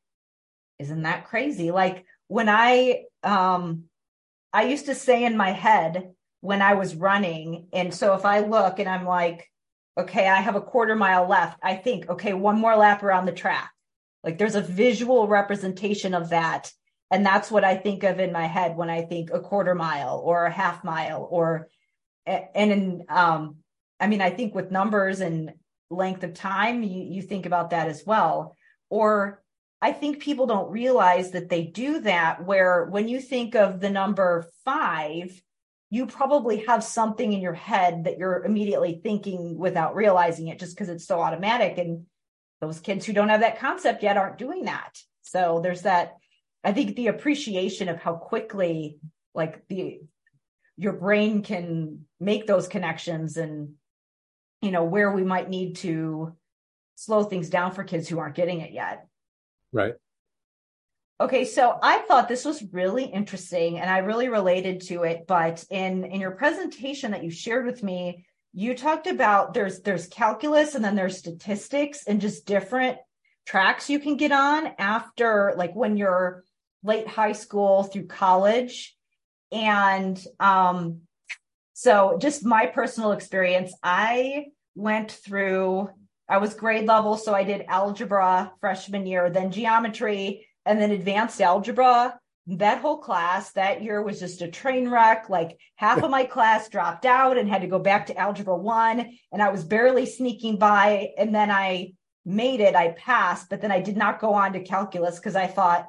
isn't that crazy. Like when I um I used to say in my head when I was running. And so if I look and I'm like, okay, I have a quarter mile left, I think, okay, one more lap around the track. Like there's a visual representation of that. And that's what I think of in my head when I think a quarter mile or a half mile or, and in, um, I mean, I think with numbers and length of time, you, you think about that as well. Or I think people don't realize that they do that, where when you think of the number five, you probably have something in your head that you're immediately thinking without realizing it just because it's so automatic. And those kids who don't have that concept yet aren't doing that. So there's that, I think the appreciation of how quickly like the, your brain can make those connections and, you know, where we might need to slow things down for kids who aren't getting it yet. Right. Okay, so I thought this was really interesting and I really related to it, but in in your presentation that you shared with me, you talked about there's there's calculus and then there's statistics and just different tracks you can get on after like when you're late high school through college. And um so just my personal experience, I went through I was grade level, so I did algebra freshman year, then geometry, and then advanced algebra. That whole class that year was just a train wreck. Like half of my class dropped out and had to go back to algebra one, and I was barely sneaking by. And then I made it, I passed, but then I did not go on to calculus because I thought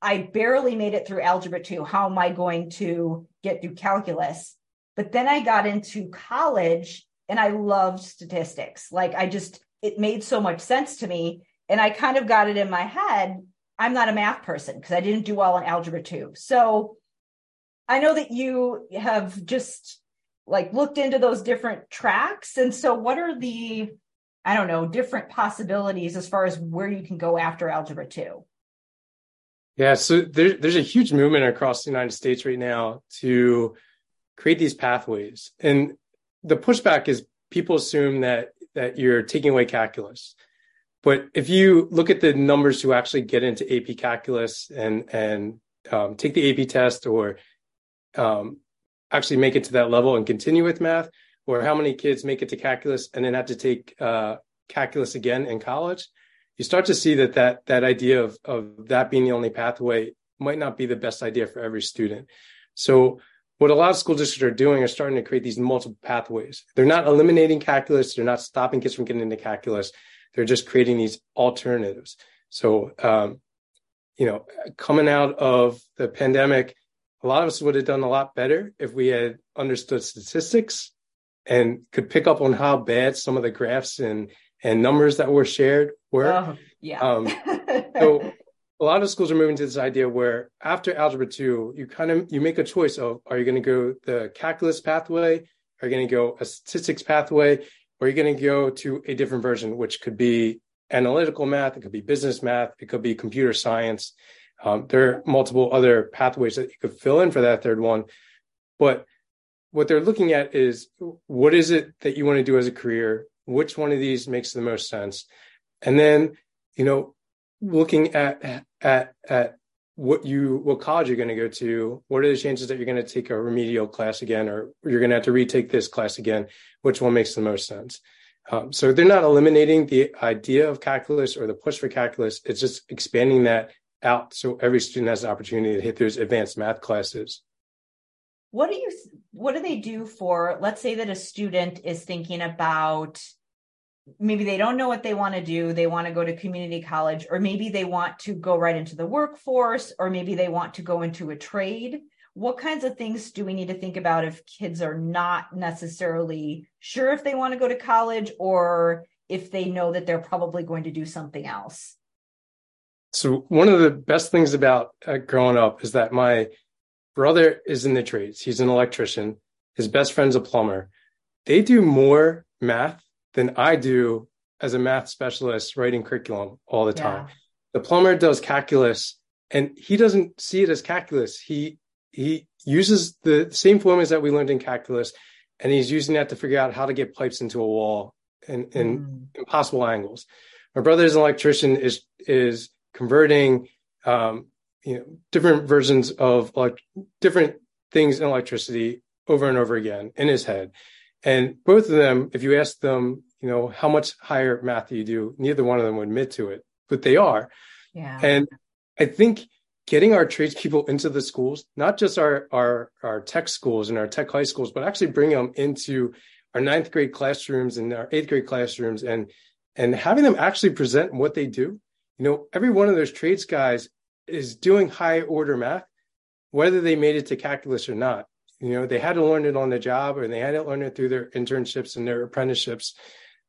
I barely made it through algebra two. How am I going to get through calculus? But then I got into college and I loved statistics. Like I just, it made so much sense to me. And I kind of got it in my head. I'm not a math person because I didn't do well in algebra two. So I know that you have just like looked into those different tracks. And so what are the, I don't know, different possibilities as far as where you can go after algebra two? Yeah, so there, there's a huge movement across the United States right now to create these pathways. And the pushback is people assume that that you're taking away calculus. But if you look at the numbers who actually get into AP calculus and and um, take the AP test or um, actually make it to that level and continue with math, or how many kids make it to calculus and then have to take uh, calculus again in college, you start to see that that that idea of of that being the only pathway might not be the best idea for every student. So what a lot of school districts are doing are starting to create these multiple pathways. They're not eliminating calculus. They're not stopping kids from getting into calculus. They're just creating these alternatives. So, um, you know, coming out of the pandemic, a lot of us would have done a lot better if we had understood statistics and could pick up on how bad some of the graphs and and numbers that were shared were. Oh, yeah. Um, so a lot of schools are moving to this idea where after algebra 2 you kind of you make a choice of are you going to go the calculus pathway are you going to go a statistics pathway or you're you going to go to a different version which could be analytical math it could be business math it could be computer science. Um, there are multiple other pathways that you could fill in for that third one. But what they're looking at is what is it that you want to do as a career? Which one of these makes the most sense? And then you know looking at at at what you what college you're going to go to what are the chances that you're going to take a remedial class again or you're going to have to retake this class again? Which one makes the most sense? Um, so they're not eliminating the idea of calculus or the push for calculus. It's just expanding that out so every student has the opportunity to hit those advanced math classes. What do you what do they do for let's say that a student is thinking about maybe they don't know what they want to do they want to go to community college or maybe they want to go right into the workforce or maybe they want to go into a trade what kinds of things do we need to think about if kids are not necessarily sure if they want to go to college or if they know that they're probably going to do something else So one of the best things about uh, growing up is that my brother is in the trades. He's an electrician. His best friend's a plumber. They do more math than I do as a math specialist writing curriculum all the time. Yeah. The plumber does calculus and he doesn't see it as calculus. He he uses the same formulas that we learned in calculus and he's using that to figure out how to get pipes into a wall in, in mm. impossible angles. My brother's an electrician is is converting um, you know different versions of like different things in electricity over and over again in his head. And both of them, if you ask them, you know, how much higher math do you do, neither one of them would admit to it, but they are. Yeah. And I think getting our tradespeople into the schools, not just our our our tech schools and our tech high schools, but actually bring them into our ninth grade classrooms and our eighth grade classrooms and and having them actually present what they do. You know, every one of those trades guys is doing high order math, whether they made it to calculus or not. You know, they had to learn it on the job or they had to learn it through their internships and their apprenticeships,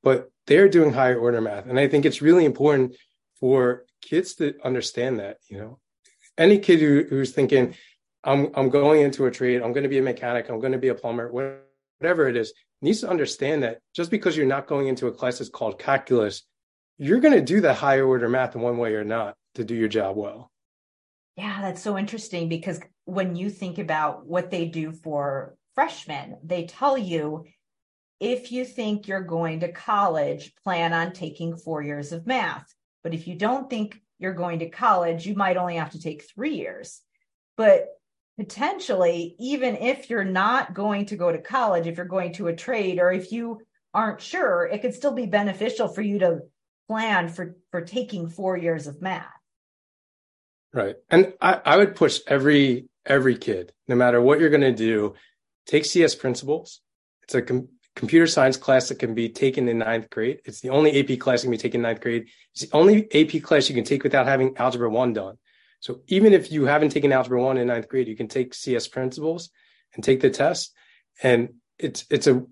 but they're doing higher order math. And I think it's really important for kids to understand that, you know, any kid who, who's thinking, I'm, I'm going into a trade, I'm going to be a mechanic, I'm going to be a plumber, whatever it is, needs to understand that just because you're not going into a class that's called calculus, you're going to do that higher order math in one way or not to do your job well. Yeah, that's so interesting because when you think about what they do for freshmen, they tell you if you think you're going to college, plan on taking four years of math. But if you don't think you're going to college, you might only have to take three years. But potentially, even if you're not going to go to college, if you're going to a trade, or if you aren't sure, it could still be beneficial for you to plan for, for taking four years of math. Right. And I, I would push every every kid, no matter what you're going to do, take CS principles. It's a computer science class that can be taken in ninth grade. It's the only AP class that can be taken in ninth grade. It's the only AP class you can take without having algebra one done. So even if you haven't taken algebra one in ninth grade, you can take CS principles and take the test. And it's it's a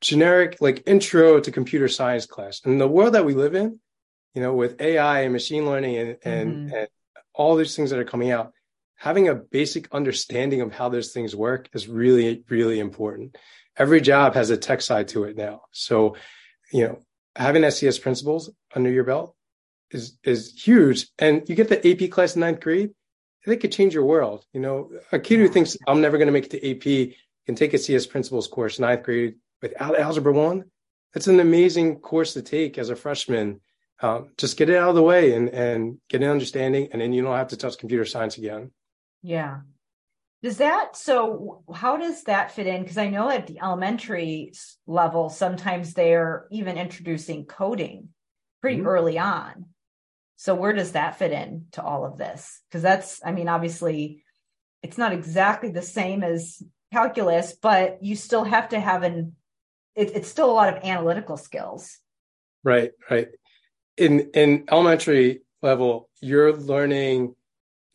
generic like intro to computer science class. And the world that we live in, you know, with AI and machine learning and, and, mm-hmm. and all these things that are coming out, having a basic understanding of how those things work is really, really important. Every job has a tech side to it now. So, you know, having CS principles under your belt is is huge. And you get the AP class in ninth grade, they could change your world. You know, a kid who thinks I'm never going to make it to AP can take a CS principles course ninth grade without algebra one. That's an amazing course to take as a freshman um, just get it out of the way and and get an understanding, and then you don't have to touch computer science again. Yeah. Does that so? How does that fit in? Because I know at the elementary level, sometimes they're even introducing coding pretty mm-hmm. early on. So where does that fit in to all of this? Because that's, I mean, obviously, it's not exactly the same as calculus, but you still have to have an. It, it's still a lot of analytical skills. Right, right in in elementary level, you're learning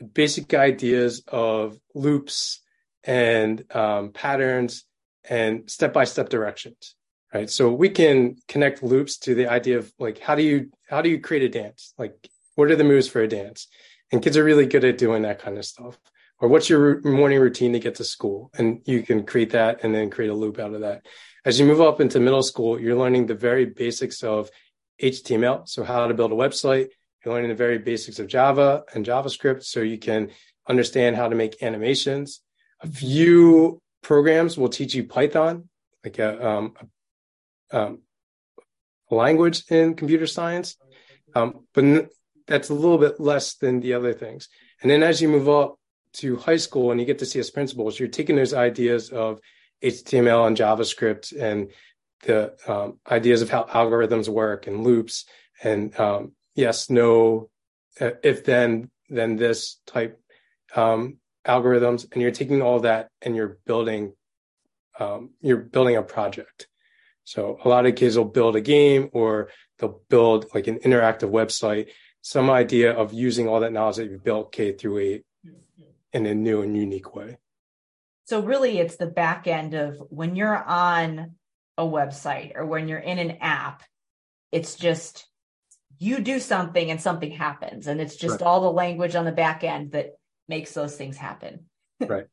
basic ideas of loops and um, patterns and step by step directions right? So we can connect loops to the idea of like how do you how do you create a dance? Like what are the moves for a dance? And kids are really good at doing that kind of stuff. Or what's your morning routine to get to school? And you can create that and then create a loop out of that. As you move up into middle school you're learning the very basics of HTML, so how to build a website. You're learning the very basics of Java and JavaScript, so you can understand how to make animations. A few programs will teach you Python, like a, um, um, language in computer science, um, but n- that's a little bit less than the other things. And then as you move up to high school and you get to CS principles, you're taking those ideas of HTML and JavaScript and the um, ideas of how algorithms work and loops and um, yes, no, uh, if then, then this type um, algorithms, and you're taking all that and you're building, um, you're building a project. So a lot of kids will build a game or they'll build like an interactive website, some idea of using all that knowledge that you've built K through eight in a new and unique way. So really it's the back end of when you're on a website or when you're in an app, it's just you do something and something happens. And it's just right. all the language on the back end that makes those things happen. Right.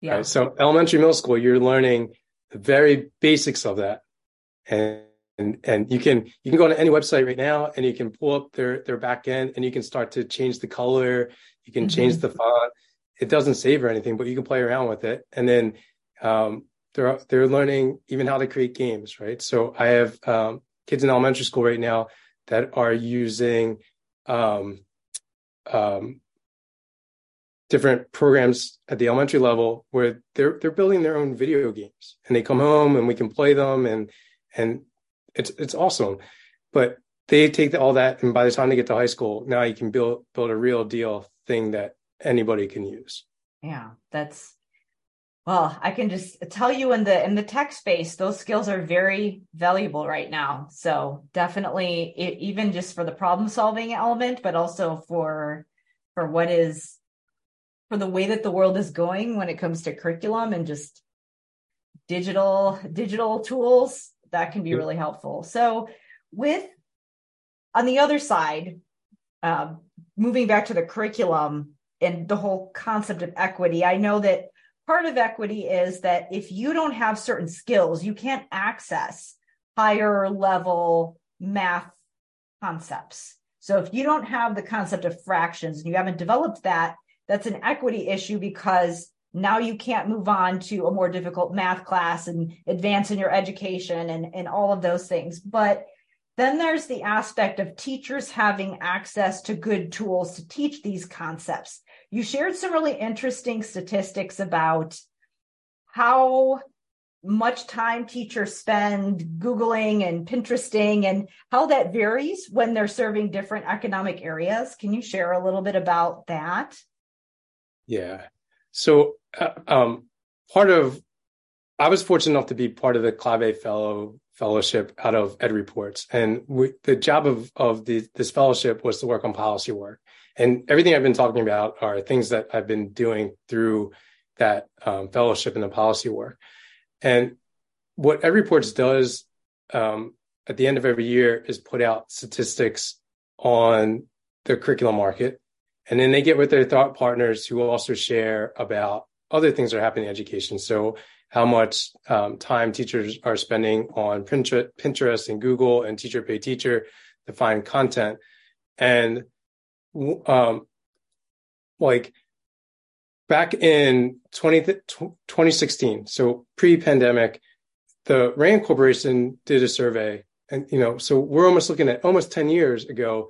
Yeah. Right. so elementary middle school you're learning the very basics of that. And and and you can you can go on any website right now and you can pull up their their back end and you can start to change the color. You can mm-hmm. change the font. It doesn't save or anything but you can play around with it. And then um, they're they're learning even how to create games right? So i have um, kids in elementary school right now that are using um, um, different programs at the elementary level where they're they're building their own video games and they come home and we can play them and and it's it's awesome. But they take all that, and by the time they get to high school, now you can build build a real deal thing that anybody can use. Yeah, that's well, I can just tell you in the in the tech space, those skills are very valuable right now. So definitely, it, even just for the problem solving element, but also for for what is for the way that the world is going when it comes to curriculum and just digital digital tools that can be really helpful. So, with on the other side, uh, moving back to the curriculum and the whole concept of equity, I know that part of equity is that if you don't have certain skills, you can't access higher level math concepts. So, if you don't have the concept of fractions and you haven't developed that, that's an equity issue because now you can't move on to a more difficult math class and advance in your education and, and all of those things. But then there's the aspect of teachers having access to good tools to teach these concepts. You shared some really interesting statistics about how much time teachers spend Googling and Pinteresting and how that varies when they're serving different economic areas. Can you share a little bit about that? Yeah. So uh, um, part of I was fortunate enough to be part of the Clave Fellow Fellowship out of Ed Reports, and we, the job of of the, this fellowship was to work on policy work. And everything I've been talking about are things that I've been doing through that um, fellowship and the policy work. And what Ed Reports does um, at the end of every year is put out statistics on the curriculum market, and then they get with their thought partners who also share about other things that are happening in education. So how much um, time teachers are spending on Pinterest and Google and Teacher Pay Teacher to find content. And um, like back in 20, 2016, so pre-pandemic, the Rand Corporation did a survey. And, you know, so we're almost looking at almost 10 years ago,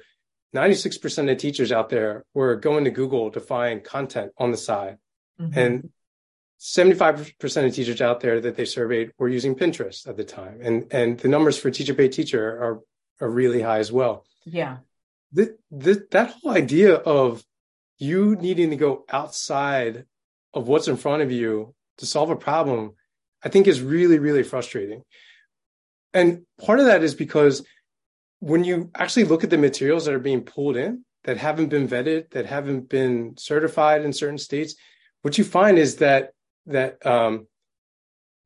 96% of teachers out there were going to Google to find content on the side. Mm-hmm. And 75% of teachers out there that they surveyed were using Pinterest at the time. And and the numbers for teacher pay teacher are are really high as well. Yeah. The, that whole idea of you needing to go outside of what's in front of you to solve a problem, I think is really, really frustrating. And part of that is because when you actually look at the materials that are being pulled in that haven't been vetted, that haven't been certified in certain states, what you find is that that um,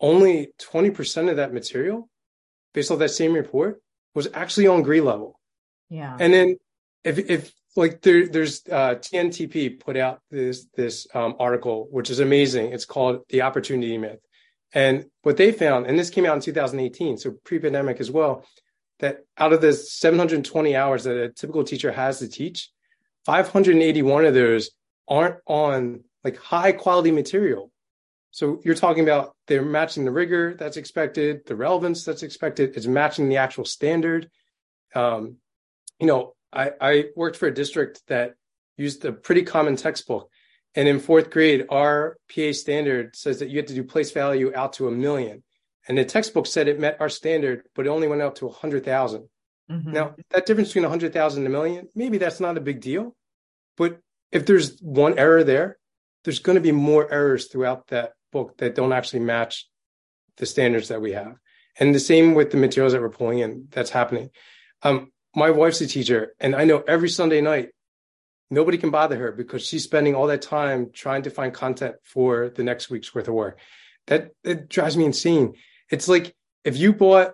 only 20% of that material, based on that same report, was actually on grade level. Yeah. And then if if like there there's uh, TNTP put out this this um, article which is amazing. It's called the opportunity myth. And what they found, and this came out in 2018, so pre-pandemic as well, that out of the 720 hours that a typical teacher has to teach, 581 of those aren't on like high quality material. So you're talking about they're matching the rigor that's expected, the relevance that's expected, it's matching the actual standard. Um, you know, I, I worked for a district that used a pretty common textbook. And in fourth grade, our PA standard says that you have to do place value out to a million. And the textbook said it met our standard, but it only went out to a hundred thousand. Mm-hmm. Now that difference between a hundred thousand and a million, maybe that's not a big deal. But if there's one error there, there's going to be more errors throughout that book that don't actually match the standards that we have. And the same with the materials that we're pulling in, that's happening. Um, my wife's a teacher, and I know every Sunday night, nobody can bother her because she's spending all that time trying to find content for the next week's worth of work. That it drives me insane. It's like if you bought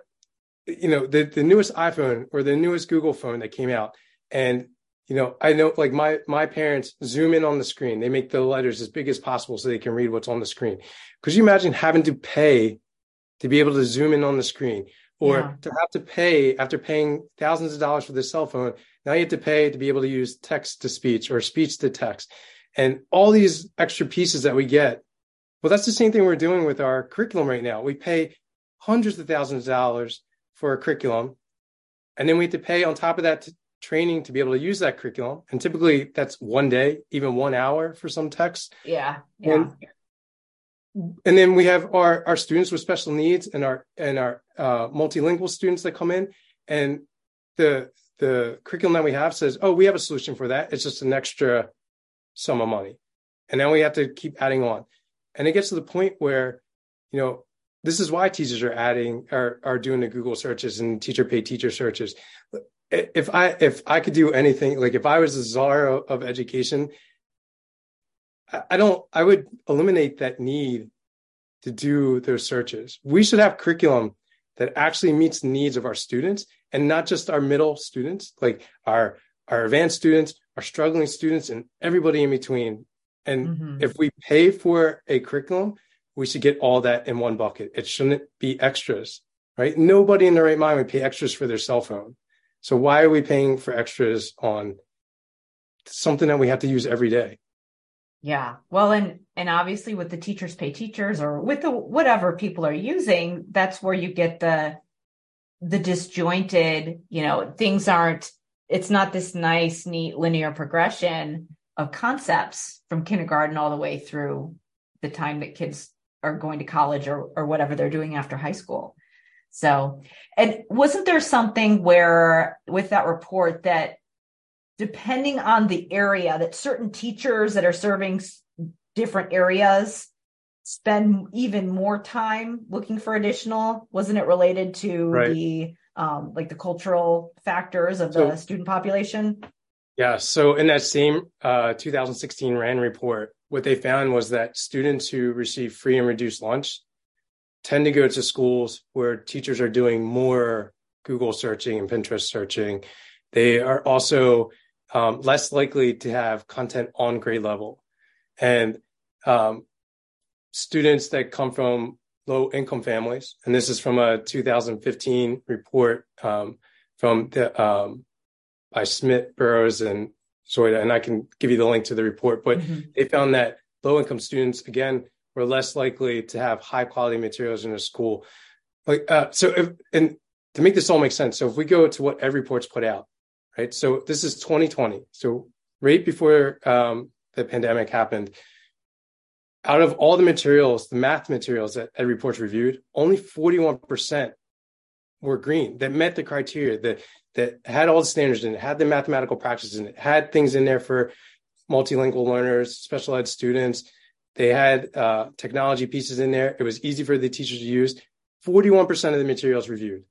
you know the the newest iphone or the newest google phone that came out and you know i know like my my parents zoom in on the screen they make the letters as big as possible so they can read what's on the screen could you imagine having to pay to be able to zoom in on the screen or yeah. to have to pay after paying thousands of dollars for the cell phone now you have to pay to be able to use text to speech or speech to text and all these extra pieces that we get well that's the same thing we're doing with our curriculum right now we pay hundreds of thousands of dollars for a curriculum. And then we have to pay on top of that training to be able to use that curriculum. And typically that's one day, even one hour for some texts. Yeah. Yeah. And, and then we have our, our students with special needs and our and our uh, multilingual students that come in and the the curriculum that we have says, oh, we have a solution for that. It's just an extra sum of money. And then we have to keep adding on. And it gets to the point where, you know, this is why teachers are adding are are doing the Google searches and teacher paid teacher searches. If I if I could do anything, like if I was the czar of education, I don't I would eliminate that need to do those searches. We should have curriculum that actually meets the needs of our students and not just our middle students, like our our advanced students, our struggling students, and everybody in between. And mm-hmm. if we pay for a curriculum we should get all that in one bucket. It shouldn't be extras, right? Nobody in their right mind would pay extras for their cell phone. So why are we paying for extras on something that we have to use every day? Yeah. Well, and and obviously with the teachers pay teachers or with the whatever people are using, that's where you get the the disjointed, you know, things aren't it's not this nice neat linear progression of concepts from kindergarten all the way through the time that kids are going to college or or whatever they're doing after high school. So, and wasn't there something where with that report that depending on the area that certain teachers that are serving different areas spend even more time looking for additional wasn't it related to right. the um like the cultural factors of the so, student population yeah so in that same uh 2016 RAND report what they found was that students who receive free and reduced lunch tend to go to schools where teachers are doing more Google searching and Pinterest searching. They are also um, less likely to have content on grade level. And um, students that come from low income families, and this is from a 2015 report um, from the um, by Smith, Burrows, and Zoida, and I can give you the link to the report. But mm-hmm. they found that low income students, again, were less likely to have high quality materials in their school. Like, uh, so, if, and to make this all make sense, so if we go to what EdReports put out, right? So this is 2020. So right before um, the pandemic happened, out of all the materials, the math materials that Ed Reports reviewed, only 41% were green that met the criteria that that had all the standards in it, had the mathematical practices in it, had things in there for multilingual learners, special ed students. They had uh, technology pieces in there. It was easy for the teachers to use. 41% of the materials reviewed.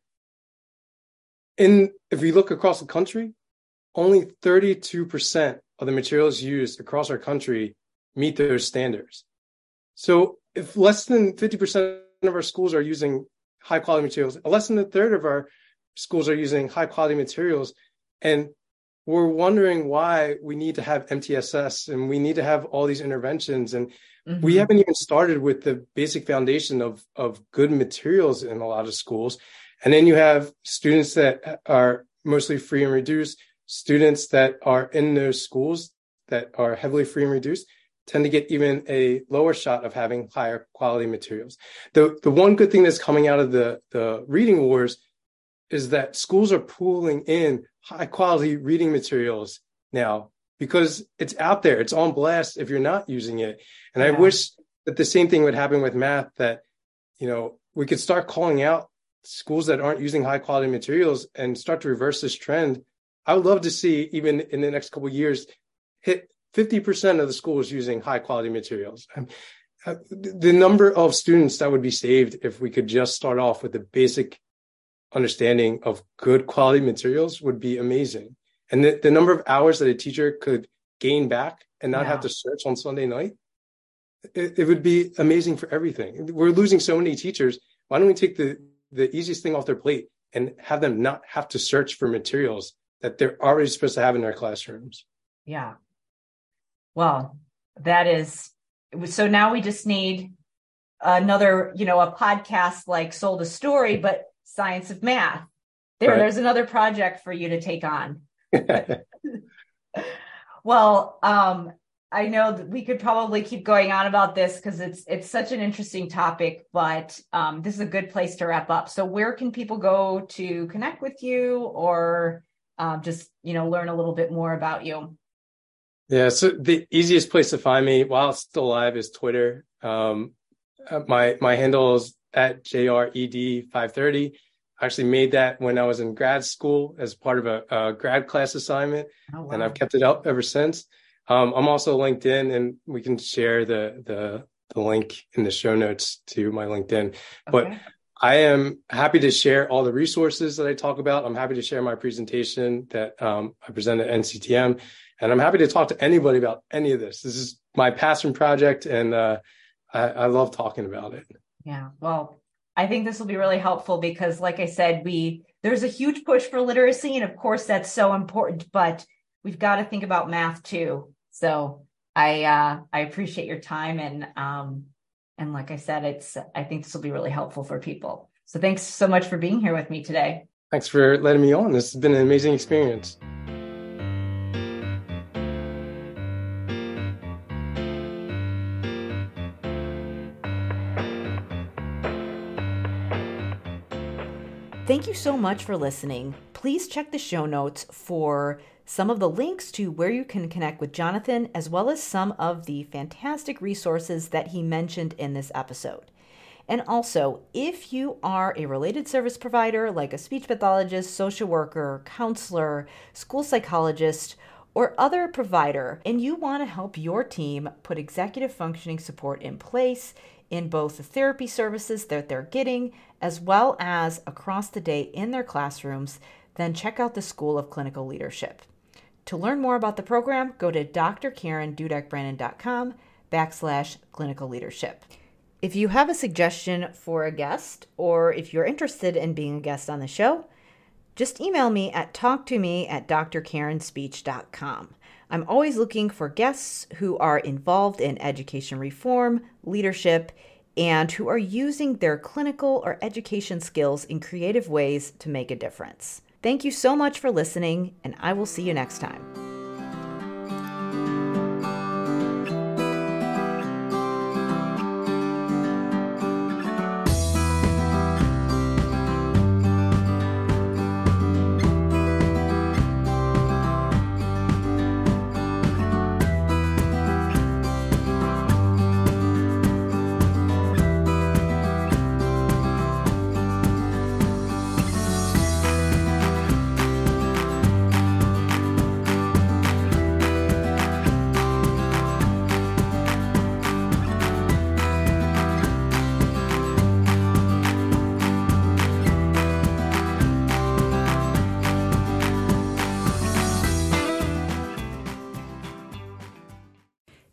And if we look across the country, only 32% of the materials used across our country meet those standards. So if less than 50% of our schools are using high quality materials, less than a third of our schools are using high quality materials. And we're wondering why we need to have MTSS and we need to have all these interventions. And mm-hmm. we haven't even started with the basic foundation of, of good materials in a lot of schools. And then you have students that are mostly free and reduced, students that are in those schools that are heavily free and reduced tend to get even a lower shot of having higher quality materials. The the one good thing that's coming out of the the reading wars is that schools are pooling in high quality reading materials now because it's out there. It's on blast if you're not using it. And yeah. I wish that the same thing would happen with math that, you know, we could start calling out schools that aren't using high quality materials and start to reverse this trend. I would love to see even in the next couple years hit 50% of the schools using high quality materials. Uh, the number of students that would be saved if we could just start off with the basic understanding of good quality materials would be amazing. And the, the number of hours that a teacher could gain back and not yeah. have to search on Sunday night, it, it, would be amazing for everything. We're losing so many teachers. Why don't we take the, the easiest thing off their plate and have them not have to search for materials that they're already supposed to have in their classrooms. Yeah. Well, that is so now we just need another, you know, a podcast like Sold a Story, but Science of Math. There, right. there's another project for you to take on. well, um, I know that we could probably keep going on about this because it's it's such an interesting topic, but um, this is a good place to wrap up. So, where can people go to connect with you, or um, just you know learn a little bit more about you? Yeah, so the easiest place to find me while still alive is Twitter. Um, uh, my my handle is at jred530. I actually made that when I was in grad school as part of a, a grad class assignment, oh, wow. and I've kept it up ever since. Um, I'm also LinkedIn, and we can share the the the link in the show notes to my LinkedIn. Okay. But I am happy to share all the resources that I talk about. I'm happy to share my presentation that um, I present at NCTM, and I'm happy to talk to anybody about any of this. This is my passion project, and uh, I, I love talking about it. Yeah, well, I think this will be really helpful because, like I said, we there's a huge push for literacy, and of course that's so important. But we've got to think about math too. So I uh, I appreciate your time and um, and like I said, it's I think this will be really helpful for people. So thanks so much for being here with me today. Thanks for letting me on. This has been an amazing experience. Thank you so much for listening. Please check the show notes for some of the links to where you can connect with Jonathan, as well as some of the fantastic resources that he mentioned in this episode. And also, if you are a related service provider like a speech pathologist, social worker, counselor, school psychologist, or other provider, and you want to help your team put executive functioning support in place in both the therapy services that they're getting as well as across the day in their classrooms, then check out the School of Clinical Leadership. To learn more about the program, go to drkarendudekbrannan.com backslash clinical leadership. If you have a suggestion for a guest, or if you're interested in being a guest on the show, just email me at talktome at drkarenspeech.com. I'm always looking for guests who are involved in education reform, leadership, and who are using their clinical or education skills in creative ways to make a difference. Thank you so much for listening, and I will see you next time.